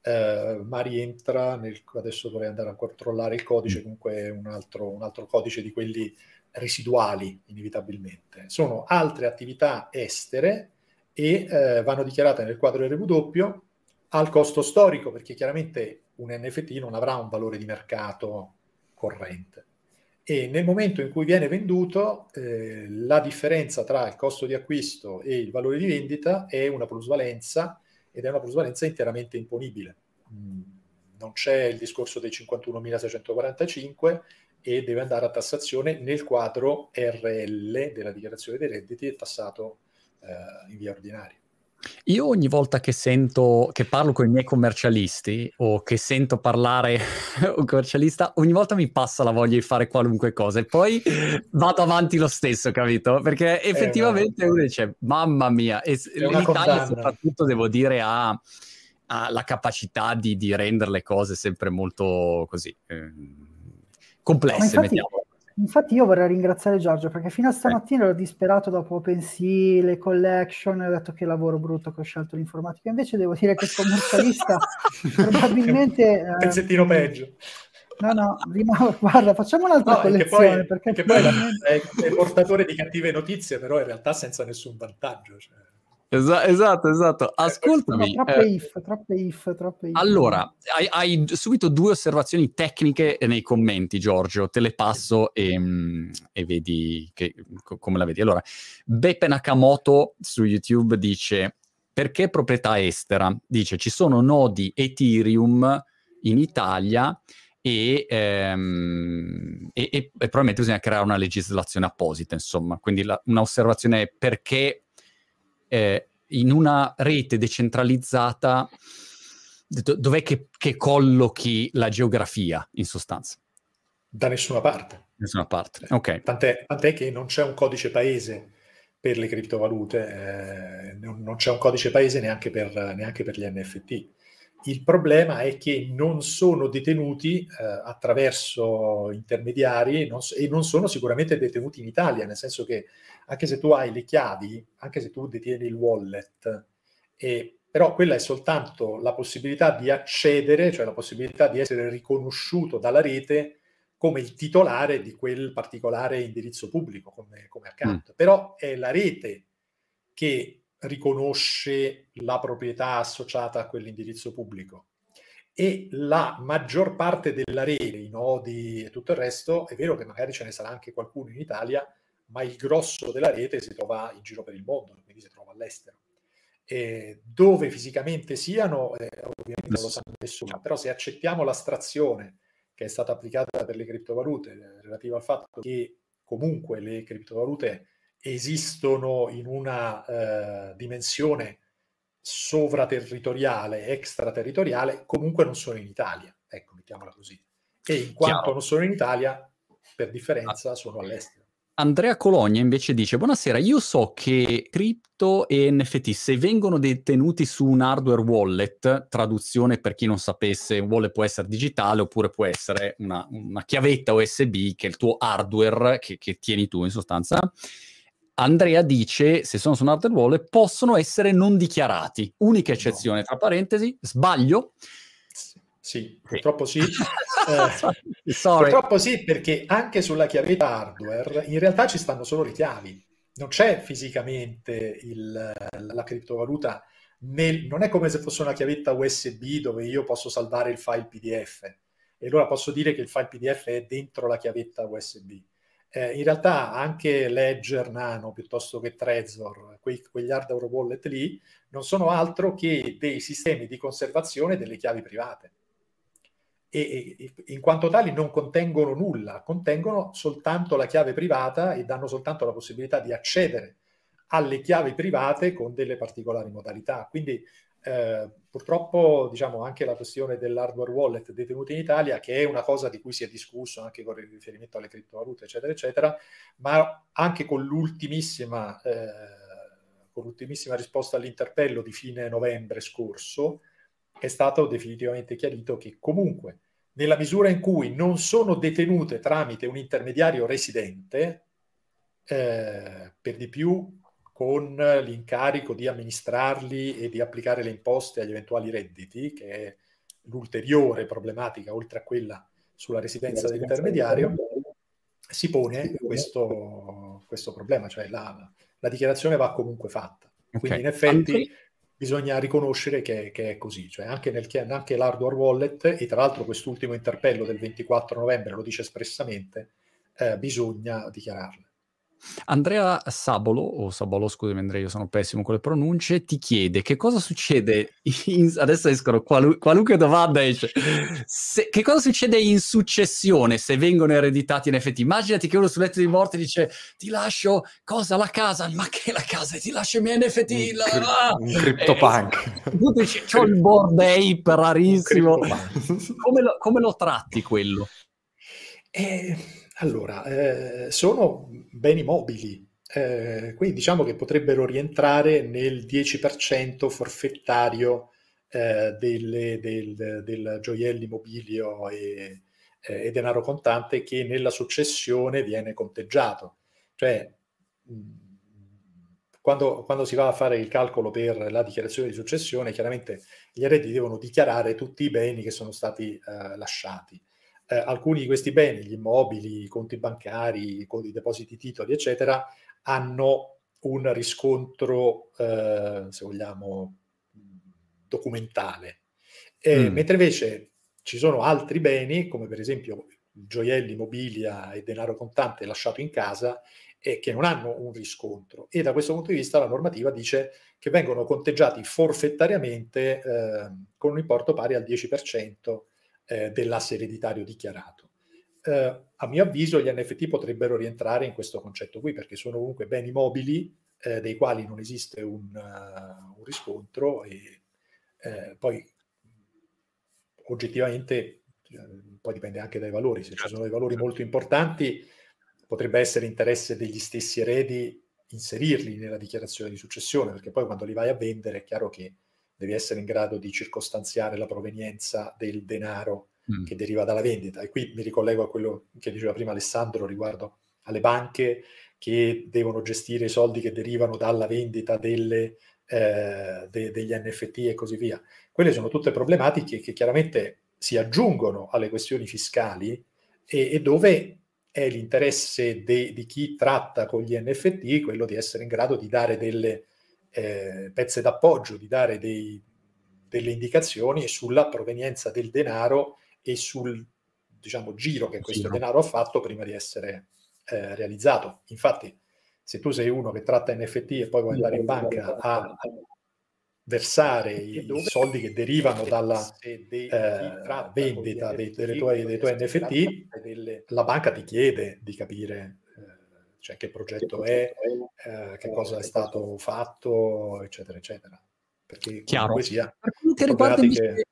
eh, ma rientra nel, adesso dovrei andare a controllare il codice, mm. comunque un altro, un altro codice di quelli residuali inevitabilmente. Sono altre attività estere e eh, vanno dichiarate nel quadro RW al costo storico, perché chiaramente un NFT non avrà un valore di mercato corrente. E nel momento in cui viene venduto, eh, la differenza tra il costo di acquisto e il valore di vendita è una plusvalenza ed è una plusvalenza interamente imponibile. Mm, non c'è il discorso dei 51.645 e deve andare a tassazione nel quadro RL della dichiarazione dei redditi è tassato eh, in via ordinaria. Io ogni volta che sento, che parlo con i miei commercialisti o che sento parlare un commercialista, ogni volta mi passa la voglia di fare qualunque cosa e poi vado avanti lo stesso, capito? Perché eh, effettivamente eh, uno dice, mamma mia, e l'Italia soprattutto, devo dire, ha, ha la capacità di, di, rendere le cose sempre molto così, eh, complesse, infatti, mettiamo. Infatti io vorrei ringraziare Giorgio perché fino a stamattina ero disperato dopo OpenSea, le collection, ho detto che lavoro brutto che ho scelto l'informatica, invece devo dire che il commercialista probabilmente... Un pezzettino eh, peggio. No, no, rimane, guarda, facciamo un'altra no, collezione. Che poi, perché che poi è, è, portatore di cattive notizie, però in realtà senza nessun vantaggio. Cioè. Esa- esatto, esatto. Ascoltami. No, troppe, eh, if, troppe if, troppe if. Allora, hai, hai, subito due osservazioni tecniche nei commenti, Giorgio. Te le passo e, mm, e vedi che, come la vedi. Allora, Beppe Nakamoto su YouTube dice perché proprietà estera? Dice ci sono nodi Ethereum in Italia e, ehm, e, e, e, probabilmente bisogna creare una legislazione apposita, insomma. Quindi la, un'osservazione è perché eh, in una rete decentralizzata do- dov'è che, che, collochi la geografia, in sostanza? Da nessuna parte. Nessuna parte, ok. Tant'è, tant'è che non c'è un codice paese per le criptovalute, eh, non, non, c'è un codice paese neanche per, neanche per gli NFT il problema è che non sono detenuti eh, attraverso intermediari non so, e non sono sicuramente detenuti in Italia, nel senso che anche se tu hai le chiavi, anche se tu detieni il wallet, e, però quella è soltanto la possibilità di accedere, cioè la possibilità di essere riconosciuto dalla rete come il titolare di quel particolare indirizzo pubblico, come, come account. Mm. Però è la rete che riconosce la proprietà associata a quell'indirizzo pubblico. E la maggior parte della rete, i nodi e tutto il resto, è vero che magari ce ne sarà anche qualcuno in Italia, ma il grosso della rete si trova in giro per il mondo, quindi si trova all'estero. E dove fisicamente siano, eh, ovviamente non lo sa nessuno, però se accettiamo l'astrazione che è stata applicata per le criptovalute eh, relativa al fatto che comunque le criptovalute esistono in una eh, dimensione sovraterritoriale, extraterritoriale, comunque non sono in Italia. Ecco, mettiamola così. E in quanto Chiaro. non sono in Italia, per differenza ah. sono all'estero. Andrea Cologna invece dice: Buonasera, io so che cripto e NFT, se vengono detenuti su un hardware wallet, traduzione per chi non sapesse, un wallet può essere digitale oppure può essere una, una chiavetta USB che è il tuo hardware che, che tieni tu in sostanza Andrea dice, se sono su un hardware wallet, possono essere non dichiarati. Unica eccezione, tra parentesi, sbaglio? Sì, purtroppo sì. eh, purtroppo sì, perché anche sulla chiavetta hardware in realtà ci stanno solo le chiavi. Non c'è fisicamente il, la criptovaluta, nel, non è come se fosse una chiavetta USB dove io posso salvare il file PDF e allora posso dire che il file PDF è dentro la chiavetta USB eh, in realtà anche Ledger Nano piuttosto che Trezor, quei, quegli hardware wallet lì, non sono altro che dei sistemi di conservazione delle chiavi private. E, e in quanto tali non contengono nulla, contengono soltanto la chiave privata e danno soltanto la possibilità di accedere alle chiavi private con delle particolari modalità. Quindi eh, purtroppo diciamo anche la questione dell'hardware wallet detenuto in Italia, che è una cosa di cui si è discusso anche con riferimento alle criptovalute, eccetera, eccetera, ma anche con l'ultimissima, eh, con l'ultimissima risposta all'interpello di fine novembre scorso, è stato definitivamente chiarito che comunque nella misura in cui non sono detenute tramite un intermediario residente, eh, per di più con l'incarico di amministrarli e di applicare le imposte agli eventuali redditi, che è l'ulteriore problematica, oltre a quella sulla residenza dell'intermediario, si pone questo, questo problema, cioè la, la, dichiarazione va comunque fatta. Quindi okay. in effetti bisogna riconoscere che, che, è così, cioè anche, nel, anche l'hardware wallet, e tra l'altro quest'ultimo interpello del 24 novembre lo dice espressamente, eh, bisogna dichiararle. Andrea Sabolo, o Sabolo, scusami Andrea, io sono pessimo con le pronunce, ti chiede che cosa succede, in, adesso escono qualu, qualunque domanda esce, se, che cosa succede in successione se vengono ereditati in NFT? Immaginati che uno sul letto di morte dice ti lascio, cosa, la casa? Ma che la casa? Ti lascio i miei NFT? Un, la, cri- un CryptoPunk. Eh, dici, c'ho il board ape rarissimo. Come lo, come lo tratti quello? Eh allora, eh, sono beni mobili, eh, quindi diciamo che potrebbero rientrare nel 10% forfettario eh, delle, del, del, gioielli mobilio e, eh, e, denaro contante che nella successione viene conteggiato. Cioè, quando, quando, si va a fare il calcolo per la dichiarazione di successione, chiaramente gli eredi devono dichiarare tutti i beni che sono stati eh, lasciati eh, alcuni di questi beni, gli immobili, i conti bancari, i depositi titoli, eccetera, hanno un riscontro, eh, se vogliamo, documentale. Mm. Mentre invece ci sono altri beni, come per esempio gioielli, mobilia e denaro contante lasciato in casa, e che non hanno un riscontro. E da questo punto di vista la normativa dice che vengono conteggiati forfettariamente eh, con un importo pari al 10% eh, dell'asse ereditario dichiarato. Eh, a mio avviso gli NFT potrebbero rientrare in questo concetto qui, perché sono comunque beni mobili eh, dei quali non esiste un, uh, un riscontro e eh, poi oggettivamente eh, poi dipende anche dai valori, se ci certo, sono dei valori molto importanti potrebbe essere interesse degli stessi eredi inserirli nella dichiarazione di successione, perché poi quando li vai a vendere è chiaro che devi essere in grado di circostanziare la provenienza del denaro mm. che deriva dalla vendita. E qui mi ricollego a quello che diceva prima Alessandro riguardo alle banche che devono gestire i soldi che derivano dalla vendita delle, eh, de, degli NFT e così via. Quelle sono tutte problematiche che chiaramente si aggiungono alle questioni fiscali e, e dove è l'interesse de, di chi tratta con gli NFT quello di essere in grado di dare delle eh, pezze d'appoggio, di dare dei, delle indicazioni sulla provenienza del denaro e sul diciamo, giro che questo sì, denaro ha fatto prima di essere eh, realizzato. Infatti, se tu sei uno che tratta NFT e poi vuoi andare in banca a versare i soldi che derivano dalla eh, vendita dei, dei, tuoi, dei tuoi NFT, la banca ti chiede di capire cioè che progetto è, eh, che cosa è stato fatto, eccetera, eccetera. Perché Chiaro. sia... Per quanto riguarda che...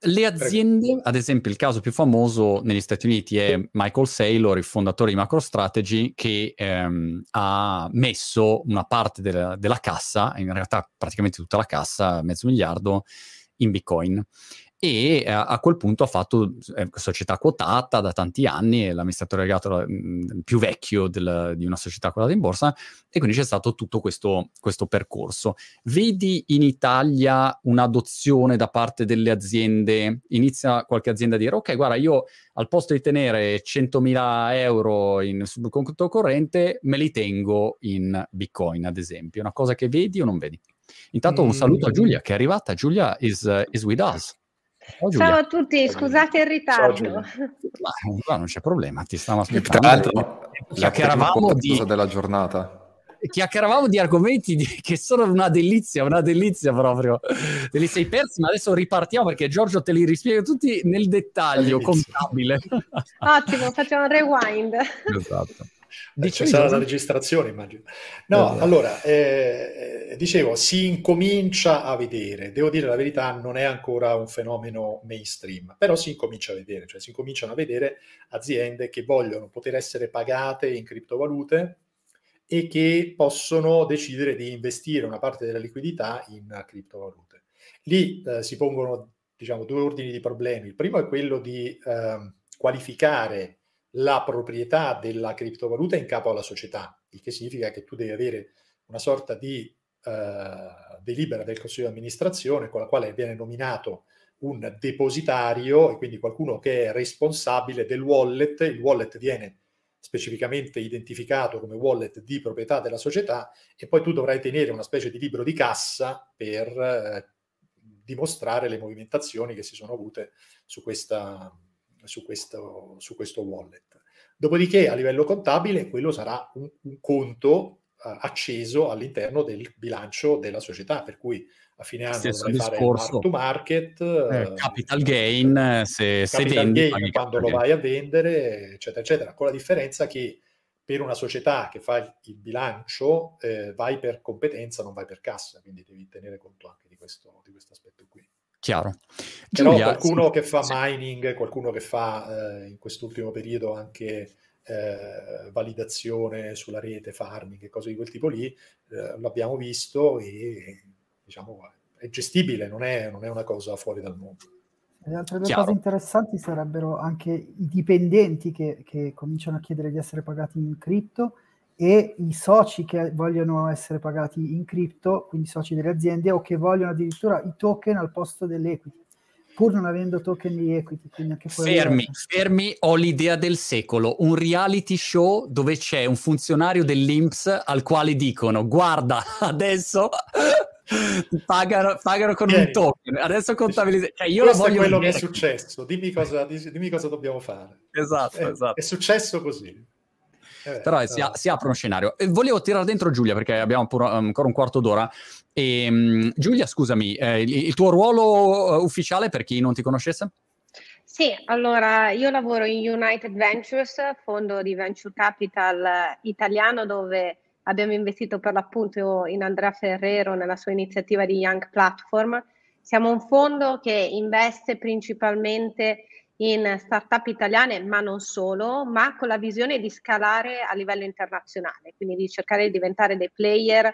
Le aziende, ad esempio il caso più famoso negli Stati Uniti è Michael Saylor, il fondatore di MacroStrategy, che ehm, ha messo una parte della, della cassa, in realtà praticamente tutta la cassa, mezzo miliardo, in Bitcoin e eh, a quel punto ha fatto eh, società quotata da tanti anni, è l'amministratore legato mh, più vecchio del, di una società quotata in borsa e quindi c'è stato tutto questo, questo, percorso. Vedi in Italia un'adozione da parte delle aziende, inizia qualche azienda a dire ok guarda io al posto di tenere 100.000 euro in, sul conto corrente me li tengo in Bitcoin ad esempio, una cosa che vedi o non vedi? Intanto un saluto a mm. Giulia che è arrivata, Giulia is, uh, is with us. Ciao, Ciao a tutti, scusate il ritardo. Ma, non c'è problema, ti stavo aspettando. Tra l'altro, chiacchieravamo di... della giornata chiacchieravamo di argomenti di, che sono una delizia, una delizia proprio. Te li sei persi, ma adesso ripartiamo perché Giorgio te li rispiega tutti nel dettaglio contabile. Ottimo, facciamo un rewind. Esatto. Dice sarà la registrazione, immagino. No, eh, allora, eh, dicevo, si incomincia a vedere, devo dire la verità, non è ancora un fenomeno mainstream, però si incomincia a vedere, cioè si incominciano a vedere aziende che vogliono poter essere pagate in criptovalute e che possono decidere di investire una parte della liquidità in criptovalute. Lì eh, si pongono, diciamo, due ordini di problemi. Il primo è quello di ehm, qualificare la proprietà della criptovaluta in capo alla società, il che significa che tu devi avere una sorta di eh, delibera del consiglio di amministrazione con la quale viene nominato un depositario e quindi qualcuno che è responsabile del wallet. Il wallet viene specificamente identificato come wallet di proprietà della società e poi tu dovrai tenere una specie di libro di cassa per eh, dimostrare le movimentazioni che si sono avute su questa, su questo, su questo wallet. Dopodiché a livello contabile quello sarà un, un conto uh, acceso all'interno del bilancio della società, per cui a fine anno dovrai discorso. fare market, eh, capital gain, se, se vendi, gain quando lo vai a vendere, eccetera, eccetera, con la differenza che per una società che fa il, il bilancio eh, vai per competenza, non vai per cassa, quindi devi tenere conto anche di questo, di questo aspetto qui. Chiaro. Però Giulia, qualcuno sì, che fa sì. mining, qualcuno che fa eh, in quest'ultimo periodo anche eh, validazione sulla rete, farming e cose di quel tipo lì, eh, l'abbiamo visto e diciamo è gestibile, non è, non è una cosa fuori dal mondo. Le altre due Chiaro. cose interessanti sarebbero anche i dipendenti che, che cominciano a chiedere di essere pagati in cripto e i soci che vogliono essere pagati in cripto, quindi soci delle aziende, o che vogliono addirittura i token al posto dell'equity. pur non avendo token di equity. Quindi anche fermi, fermi, ho l'idea del secolo, un reality show dove c'è un funzionario dell'Inps al quale dicono guarda adesso pagano, pagano, con Vieni. un token, adesso contabilizziamo. Cioè, io Questo è quello che è successo, dimmi cosa, dimmi cosa dobbiamo fare. Esatto, è, esatto. È successo così. Eh, Però si, si, apre uno scenario. E volevo tirare dentro Giulia perché abbiamo pur, ancora un quarto d'ora. E, um, Giulia, scusami, eh, il, il, tuo ruolo uh, ufficiale per chi non ti conoscesse? Sì, allora io lavoro in United Ventures, fondo di venture capital italiano dove abbiamo investito per l'appunto in Andrea Ferrero nella sua iniziativa di Young Platform. Siamo un fondo che investe principalmente in startup italiane, ma non solo, ma con la visione di scalare a livello internazionale, quindi di cercare di diventare dei player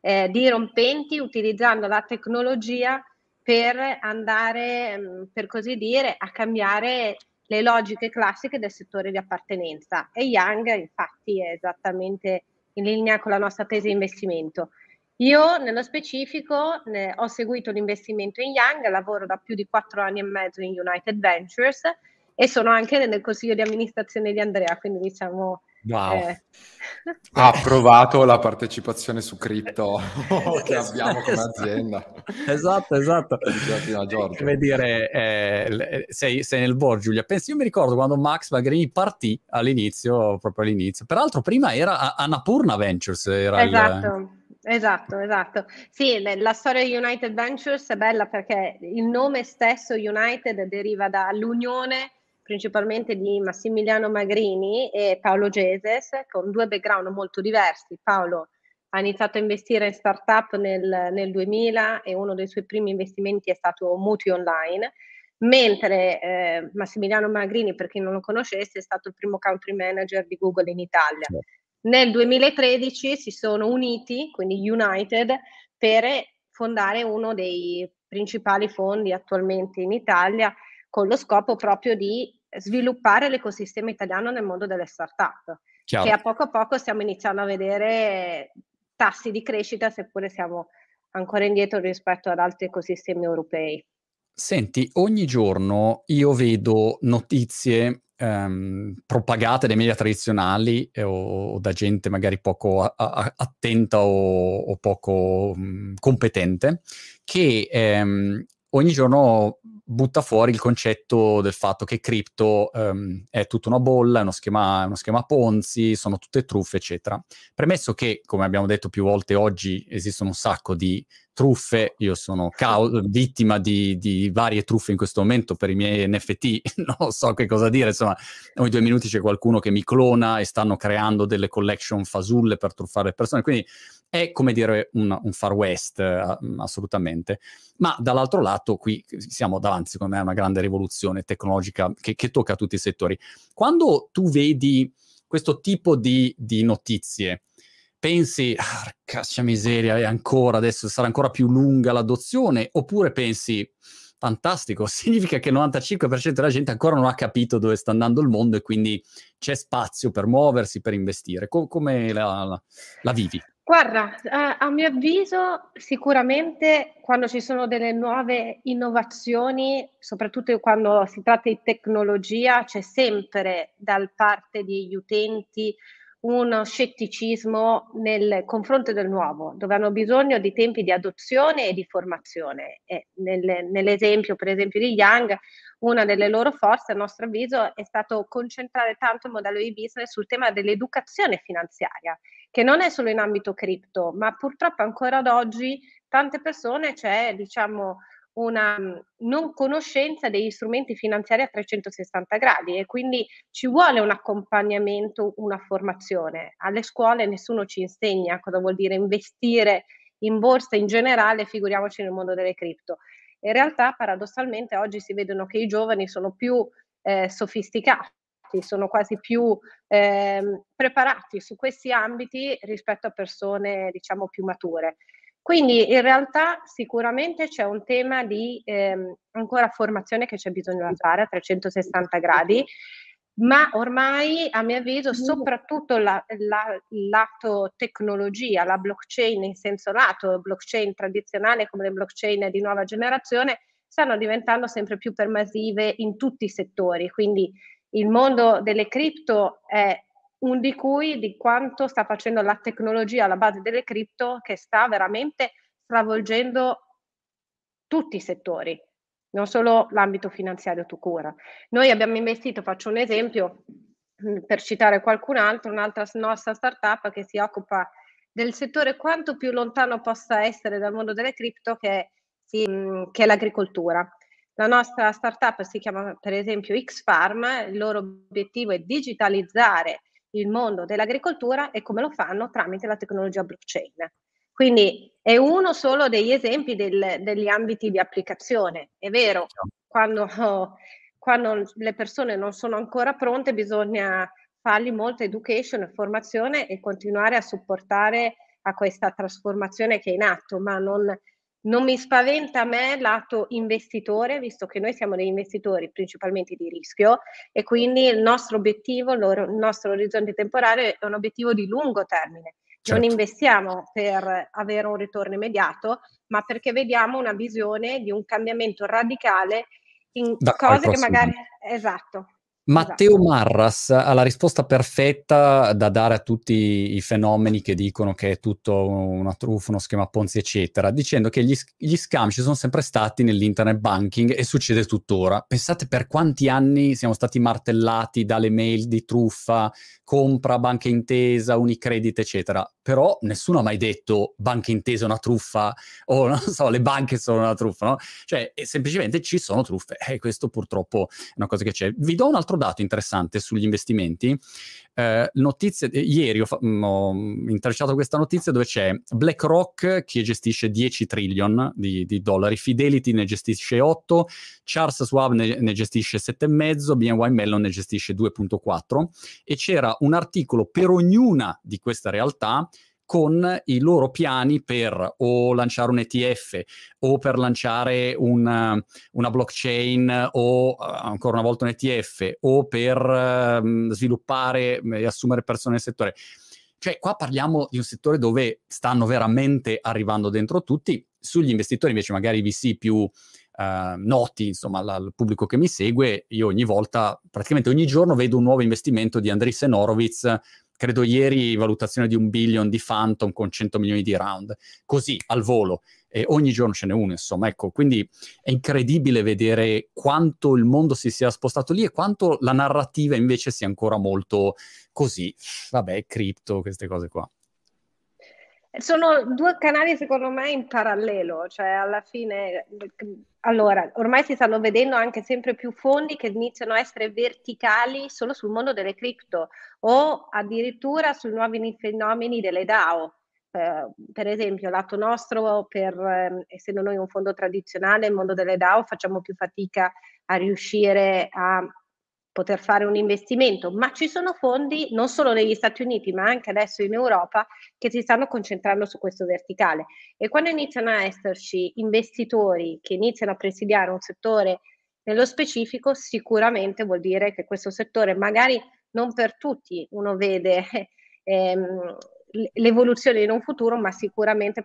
eh, dirompenti utilizzando la tecnologia per andare, mm, per così dire, a cambiare le logiche classiche del settore di appartenenza. E Young, infatti, è esattamente in linea con la nostra tesi di investimento. Io nello specifico ne, ho seguito l'investimento in Young, lavoro da più di quattro anni e mezzo in United Ventures e sono anche nel consiglio di amministrazione di Andrea, quindi diciamo... Wow. Eh... Ha approvato la partecipazione su cripto che abbiamo come azienda. Esatto, esatto. Come dire, eh, sei, sei, nel board, Giulia. Pensi, io mi ricordo quando Max Magrini partì all'inizio, proprio all'inizio. Peraltro prima era Annapurna Ventures. Era esatto. Il Esatto, esatto. Sì, la storia di United Ventures è bella perché il nome stesso United deriva dall'unione principalmente di Massimiliano Magrini e Paolo Geses, con due background molto diversi. Paolo ha iniziato a investire in startup nel, nel 2000 e uno dei suoi primi investimenti è stato Muti Online, mentre eh, Massimiliano Magrini, per chi non lo conoscesse, è stato il primo country manager di Google in Italia. Nel 2013 si sono uniti, quindi United, per fondare uno dei principali fondi attualmente in Italia con lo scopo proprio di sviluppare l'ecosistema italiano nel mondo delle start-up, Chiaro. che a poco a poco stiamo iniziando a vedere tassi di crescita, seppure siamo ancora indietro rispetto ad altri ecosistemi europei. Senti, ogni giorno io vedo notizie ehm, propagate dai media tradizionali eh, o, o, da gente magari poco a, a, attenta o, o poco mh, mm, competente che ehm, ogni giorno butta fuori il concetto del fatto che cripto um, è tutta una bolla, è uno, schema, uno schema Ponzi, sono tutte truffe, eccetera. Premesso che, come abbiamo detto più volte oggi, esistono un sacco di truffe, io sono cau- vittima di, di, varie truffe in questo momento. Per i miei NFT, non so che cosa dire, insomma, ogni due minuti c'è qualcuno che mi clona e stanno creando delle collection fasulle per truffare le persone, quindi è come dire un, un far west, uh, assolutamente. Ma dall'altro lato qui siamo davanti, secondo me, a una grande rivoluzione tecnologica che, che tocca tutti i settori. Quando tu vedi questo tipo di, di notizie, pensi, ah, caccia miseria, è ancora adesso sarà ancora più lunga l'adozione, oppure pensi, fantastico, significa che il 95% della gente ancora non ha capito dove sta andando il mondo e quindi c'è spazio per muoversi, per investire. Co- come la, la, la vivi? Guarda, a, mio avviso sicuramente quando ci sono delle nuove innovazioni, soprattutto quando si tratta di tecnologia, c'è sempre da parte degli utenti uno scetticismo nel confronto del nuovo, dove hanno bisogno di tempi di adozione e di formazione. E nel, nell'esempio, per esempio, di Young, una delle loro forze, a nostro avviso, è stato concentrare tanto il modello di business sul tema dell'educazione finanziaria, che non è solo in ambito cripto, ma purtroppo ancora ad oggi tante persone c'è, diciamo, una mm, non conoscenza degli strumenti finanziari a 360 gradi e quindi ci vuole un accompagnamento, una formazione. Alle scuole nessuno ci insegna cosa vuol dire investire in borsa in generale, figuriamoci nel mondo delle cripto. In realtà, paradossalmente, oggi si vedono che i giovani sono più eh, sofisticati, sono quasi più eh, preparati su questi ambiti rispetto a persone, diciamo, più mature. Quindi in realtà sicuramente c'è un tema di ehm, ancora formazione che c'è bisogno di fare a 360 gradi, ma ormai a mio avviso soprattutto la, la, il lato tecnologia, la blockchain in senso lato, blockchain tradizionale come le blockchain di nuova generazione, stanno diventando sempre più pervasive in tutti i settori. Quindi il mondo delle cripto è un di cui di quanto sta facendo la tecnologia alla base delle cripto che sta veramente stravolgendo tutti i settori, non solo l'ambito finanziario tu cura. Noi abbiamo investito, faccio un esempio, mm, per citare qualcun altro, un'altra nostra startup che si occupa del settore quanto più lontano possa essere dal mondo delle cripto che, mm, che è l'agricoltura. La nostra startup si chiama per esempio X-Farm, il loro obiettivo è digitalizzare il mondo dell'agricoltura e come lo fanno tramite la tecnologia blockchain. Quindi è uno solo degli esempi del, degli ambiti di applicazione. È vero, quando, quando, le persone non sono ancora pronte bisogna fargli molta education e formazione e continuare a supportare a questa trasformazione che è in atto, ma non, non mi spaventa a me lato investitore, visto che noi siamo degli investitori principalmente di rischio e quindi il nostro obiettivo, il nostro orizzonte temporale è un obiettivo di lungo termine. Certo. Non investiamo per avere un ritorno immediato, ma perché vediamo una visione di un cambiamento radicale in da cose che magari... Esatto, Matteo esatto. Marras ha la risposta perfetta da dare a tutti i fenomeni che dicono che è tutto una truffa, uno schema Ponzi, eccetera, dicendo che gli, gli, scam ci sono sempre stati nell'internet banking e succede tuttora. Pensate per quanti anni siamo stati martellati dalle mail di truffa, compra, banca intesa, unicredit, eccetera. Però nessuno ha mai detto banca intesa è una truffa o non so, le banche sono una truffa, no? Cioè, semplicemente ci sono truffe e questo purtroppo è una cosa che c'è. Vi do un altro dato interessante sugli investimenti. Eh, notizie, eh, ieri ho, fa- mm, ho intrecciato questa notizia dove c'è BlackRock che gestisce 10 trillion di, di dollari, Fidelity ne gestisce 8, Charles Schwab ne, ne gestisce 7,5, BNY Mellon ne gestisce 2,4 e c'era un articolo per ognuna di queste realtà con i loro piani per o lanciare un ETF o per lanciare una, una blockchain o uh, ancora una volta un ETF o per uh, sviluppare e assumere persone nel settore. Cioè, qua parliamo di un settore dove stanno veramente arrivando dentro tutti. Sugli investitori, invece, magari VC più uh, noti, insomma, al pubblico che mi segue, io ogni volta, praticamente ogni giorno, vedo un nuovo investimento di Andreessen Horowitz credo ieri valutazione di un billion di Phantom con 100 milioni di round, così al volo. E ogni giorno ce n'è uno, insomma, ecco, quindi è incredibile vedere quanto il mondo si sia spostato lì e quanto la narrativa invece sia ancora molto così, vabbè, cripto, queste cose qua. Sono due canali secondo me in parallelo, cioè alla fine, allora, ormai si stanno vedendo anche sempre più fondi che iniziano a essere verticali solo sul mondo delle cripto o addirittura sui nuovi fenomeni delle DAO. Eh, per esempio, lato nostro, per, eh, essendo noi un fondo tradizionale, il mondo delle DAO facciamo più fatica a riuscire a poter fare un investimento, ma ci sono fondi non solo negli Stati Uniti, ma anche adesso in Europa che si stanno concentrando su questo verticale. E quando iniziano a esserci investitori che iniziano a presidiare un settore nello specifico, sicuramente vuol dire che questo settore magari non per tutti uno vede ehm, l'evoluzione in un futuro, ma sicuramente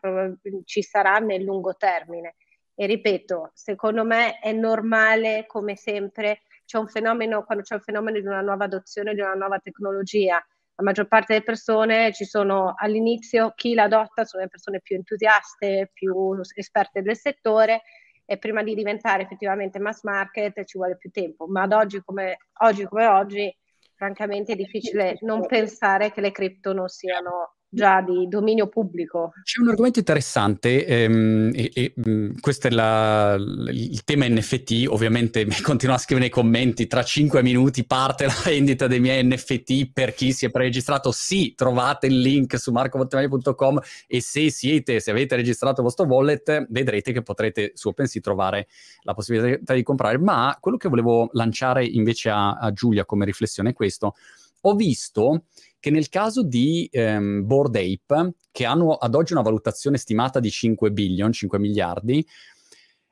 ci sarà nel lungo termine. E ripeto, secondo me è normale, come sempre, c'è un fenomeno, quando c'è un fenomeno di una nuova adozione di una nuova tecnologia, la maggior parte delle persone ci sono all'inizio, chi la adotta sono le persone più entusiaste, più esperte del settore e prima di diventare effettivamente mass market ci vuole più tempo, ma ad oggi come oggi, come oggi francamente è difficile non pensare che le cripto non siano già di dominio pubblico. C'è un argomento interessante ehm, e, e mm, questo è la, il tema NFT, ovviamente mi continua a scrivere nei commenti, tra cinque minuti parte la vendita dei miei NFT per chi si è preregistrato, sì, trovate il link su marcovoltemaglia.com e se siete, se avete registrato il vostro wallet, vedrete che potrete su OpenSea trovare la possibilità di comprare, ma quello che volevo lanciare invece a, a Giulia come riflessione è questo, ho visto che nel caso di ehm, Board Ape, che hanno ad oggi una valutazione stimata di 5 billion, 5 miliardi,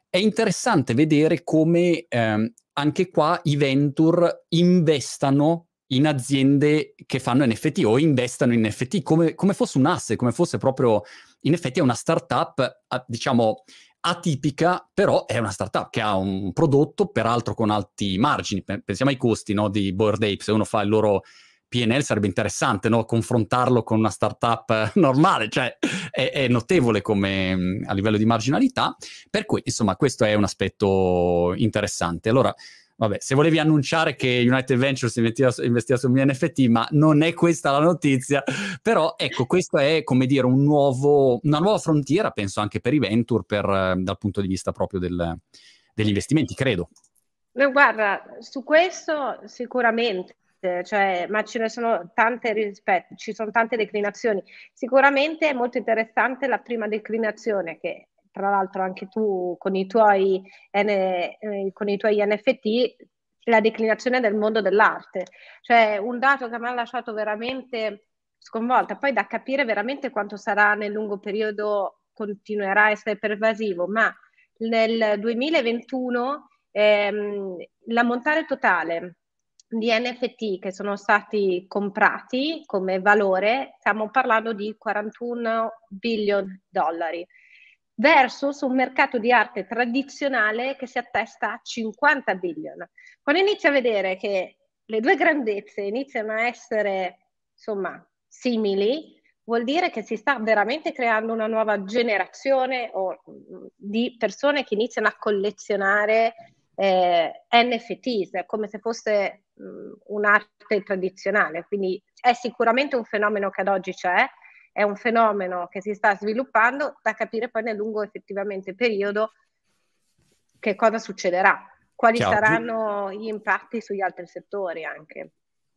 è interessante vedere come ehm, anche qua i venture investano in aziende che fanno NFT o investano in NFT come, come fosse un asset, come fosse proprio in effetti è una startup, diciamo, atipica, però è una startup che ha un prodotto, peraltro con alti margini. Pensiamo ai costi no, di Board Ape, se uno fa il loro PNL sarebbe interessante no? confrontarlo con una startup normale, cioè è, è notevole come a livello di marginalità, per cui insomma questo è un aspetto interessante. Allora, vabbè, se volevi annunciare che United Ventures investiva, investiva su NFT, ma non è questa la notizia, però ecco, questo è come dire un nuovo, una nuova frontiera, penso anche per i venture, per, dal punto di vista proprio del, degli investimenti, credo. No, guarda, su questo sicuramente cioè, ma ce ne sono tante rispetto, ci sono tante declinazioni. Sicuramente è molto interessante la prima declinazione che tra l'altro anche tu con i tuoi, eh, con i tuoi NFT, la declinazione del mondo dell'arte. Cioè un dato che mi ha lasciato veramente sconvolta, poi da capire veramente quanto sarà nel lungo periodo continuerà a essere pervasivo, ma nel 2021 ehm, l'ammontare totale di NFT che sono stati comprati come valore, stiamo parlando di 41 billion dollari, versus un mercato di arte tradizionale che si attesta a 50 billion. Quando inizi a vedere che le due grandezze iniziano a essere, insomma, simili, vuol dire che si sta veramente creando una nuova generazione o, di persone che iniziano a collezionare eh, NFTs, come se fosse mh, un'arte tradizionale. Quindi è sicuramente un fenomeno che ad oggi c'è, è un fenomeno che si sta sviluppando, da capire poi nel lungo effettivamente periodo che cosa succederà, quali Chiaro. saranno gli impatti sugli altri settori anche.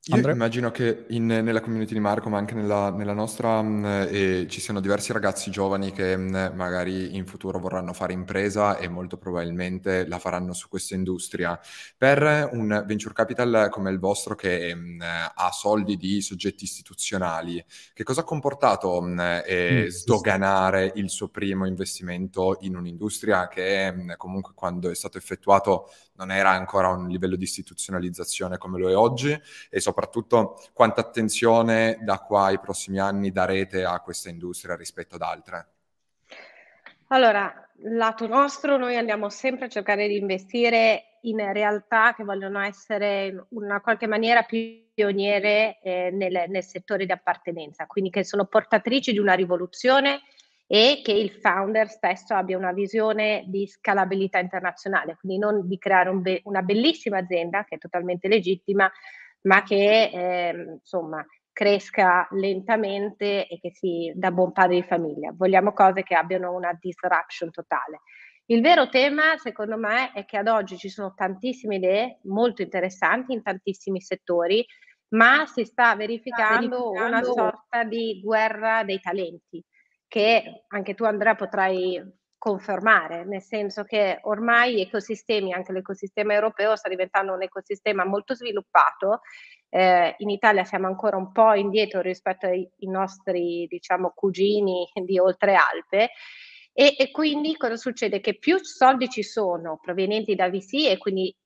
Io Andrea? immagino che in, nella community di Marco, ma anche nella, nella nostra, mh, eh, ci siano diversi ragazzi giovani che mh, magari in futuro vorranno fare impresa e molto probabilmente la faranno su questa industria. Per un venture capital come il vostro che mh, ha soldi di soggetti istituzionali, che cosa ha comportato eh, sdoganare il suo primo investimento in un'industria che comunque quando è stato effettuato non era ancora a un livello di istituzionalizzazione come lo è oggi e soprattutto quanta attenzione da qua ai prossimi anni darete a questa industria rispetto ad altre? Allora, lato nostro, noi andiamo sempre a cercare di investire in realtà che vogliono essere in una qualche maniera pioniere eh, nel, nel settore di appartenenza, quindi che sono portatrici di una rivoluzione e che il founder stesso abbia una visione di scalabilità internazionale, quindi non di creare un be- una bellissima azienda che è totalmente legittima, ma che eh, insomma cresca lentamente e che si da buon padre di famiglia. Vogliamo cose che abbiano una disruption totale. Il vero tema, secondo me, è che ad oggi ci sono tantissime idee molto interessanti in tantissimi settori, ma si sta verificando, verificando una sorta di guerra dei talenti che anche tu Andrea potrai confermare, nel senso che ormai ecosistemi, anche l'ecosistema europeo sta diventando un ecosistema molto sviluppato, eh, in Italia siamo ancora un po' indietro rispetto ai, ai nostri, diciamo, cugini di oltre Alpe, e, e, quindi cosa succede? Che più soldi ci sono provenienti da VC e quindi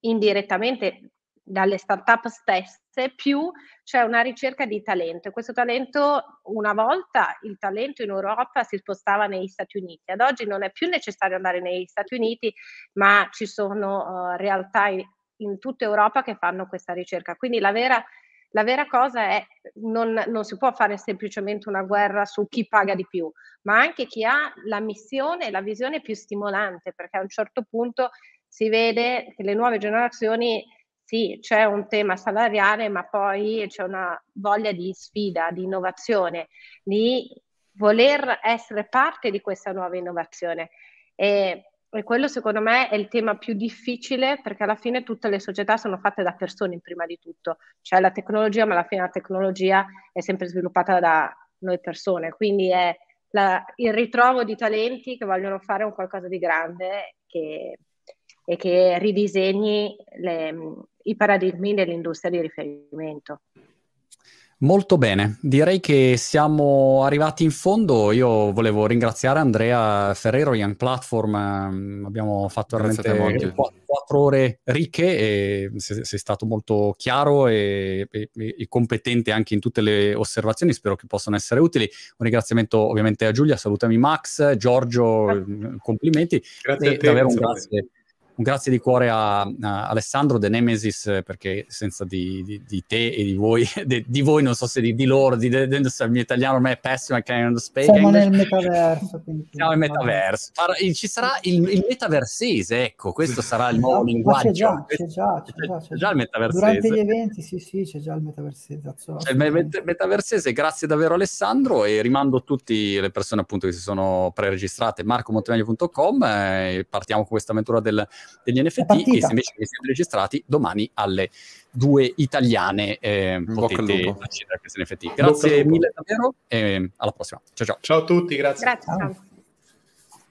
indirettamente dalle start-up stesse, più c'è una ricerca di talento. E questo talento, una volta il talento in Europa si spostava negli Stati Uniti, ad oggi non è più necessario andare negli Stati Uniti, ma ci sono uh, realtà in, in, tutta Europa che fanno questa ricerca. Quindi la vera, la vera cosa è non, non si può fare semplicemente una guerra su chi paga di più, ma anche chi ha la missione e la visione più stimolante, perché a un certo punto si vede che le nuove generazioni sì, c'è un tema salariale, ma poi c'è una voglia di sfida, di innovazione, di voler essere parte di questa nuova innovazione. E, e quello secondo me è il tema più difficile perché alla fine tutte le società sono fatte da persone prima di tutto. C'è la tecnologia, ma alla fine la tecnologia è sempre sviluppata da noi persone, quindi è la, il ritrovo di talenti che vogliono fare un qualcosa di grande che, e che ridisegni le, i paradigmi dell'industria di riferimento. Molto bene, direi che siamo arrivati in fondo. Io volevo ringraziare Andrea Ferrero, Young Platform. Ehm, abbiamo fatto veramente quattro ore ricche e sei, sei stato molto chiaro e, e, e, competente anche in tutte le osservazioni. Spero che possano essere utili. Un ringraziamento ovviamente a Giulia, salutami Max, Giorgio, complimenti. Grazie e a te. Davvero un grazie un grazie di cuore a, a Alessandro De Nemesis perché senza di, di, di te e di voi, de, di voi non so se di, loro, di, de, il mio italiano ormai è pessimo, I can't speak Siamo nel metaverso. Siamo nel metaverso. Ci sarà il, il, metaversese, ecco, questo sarà il nuovo no, linguaggio. C'è già, c'è già, c'è già, c'è già, il metaversese. Durante gli eventi, sì, sì, c'è già il metaversese. C'è il met- metaversese, grazie davvero Alessandro e rimando tutte le persone appunto che si sono pre-registrate marcomontemagno.com eh, partiamo con questa avventura del degli NFT e se invece vi siete registrati domani alle due italiane eh, potete accedere a questi NFT. Grazie mille davvero e alla prossima. Ciao ciao. Ciao a tutti, grazie. Grazie. Ciao.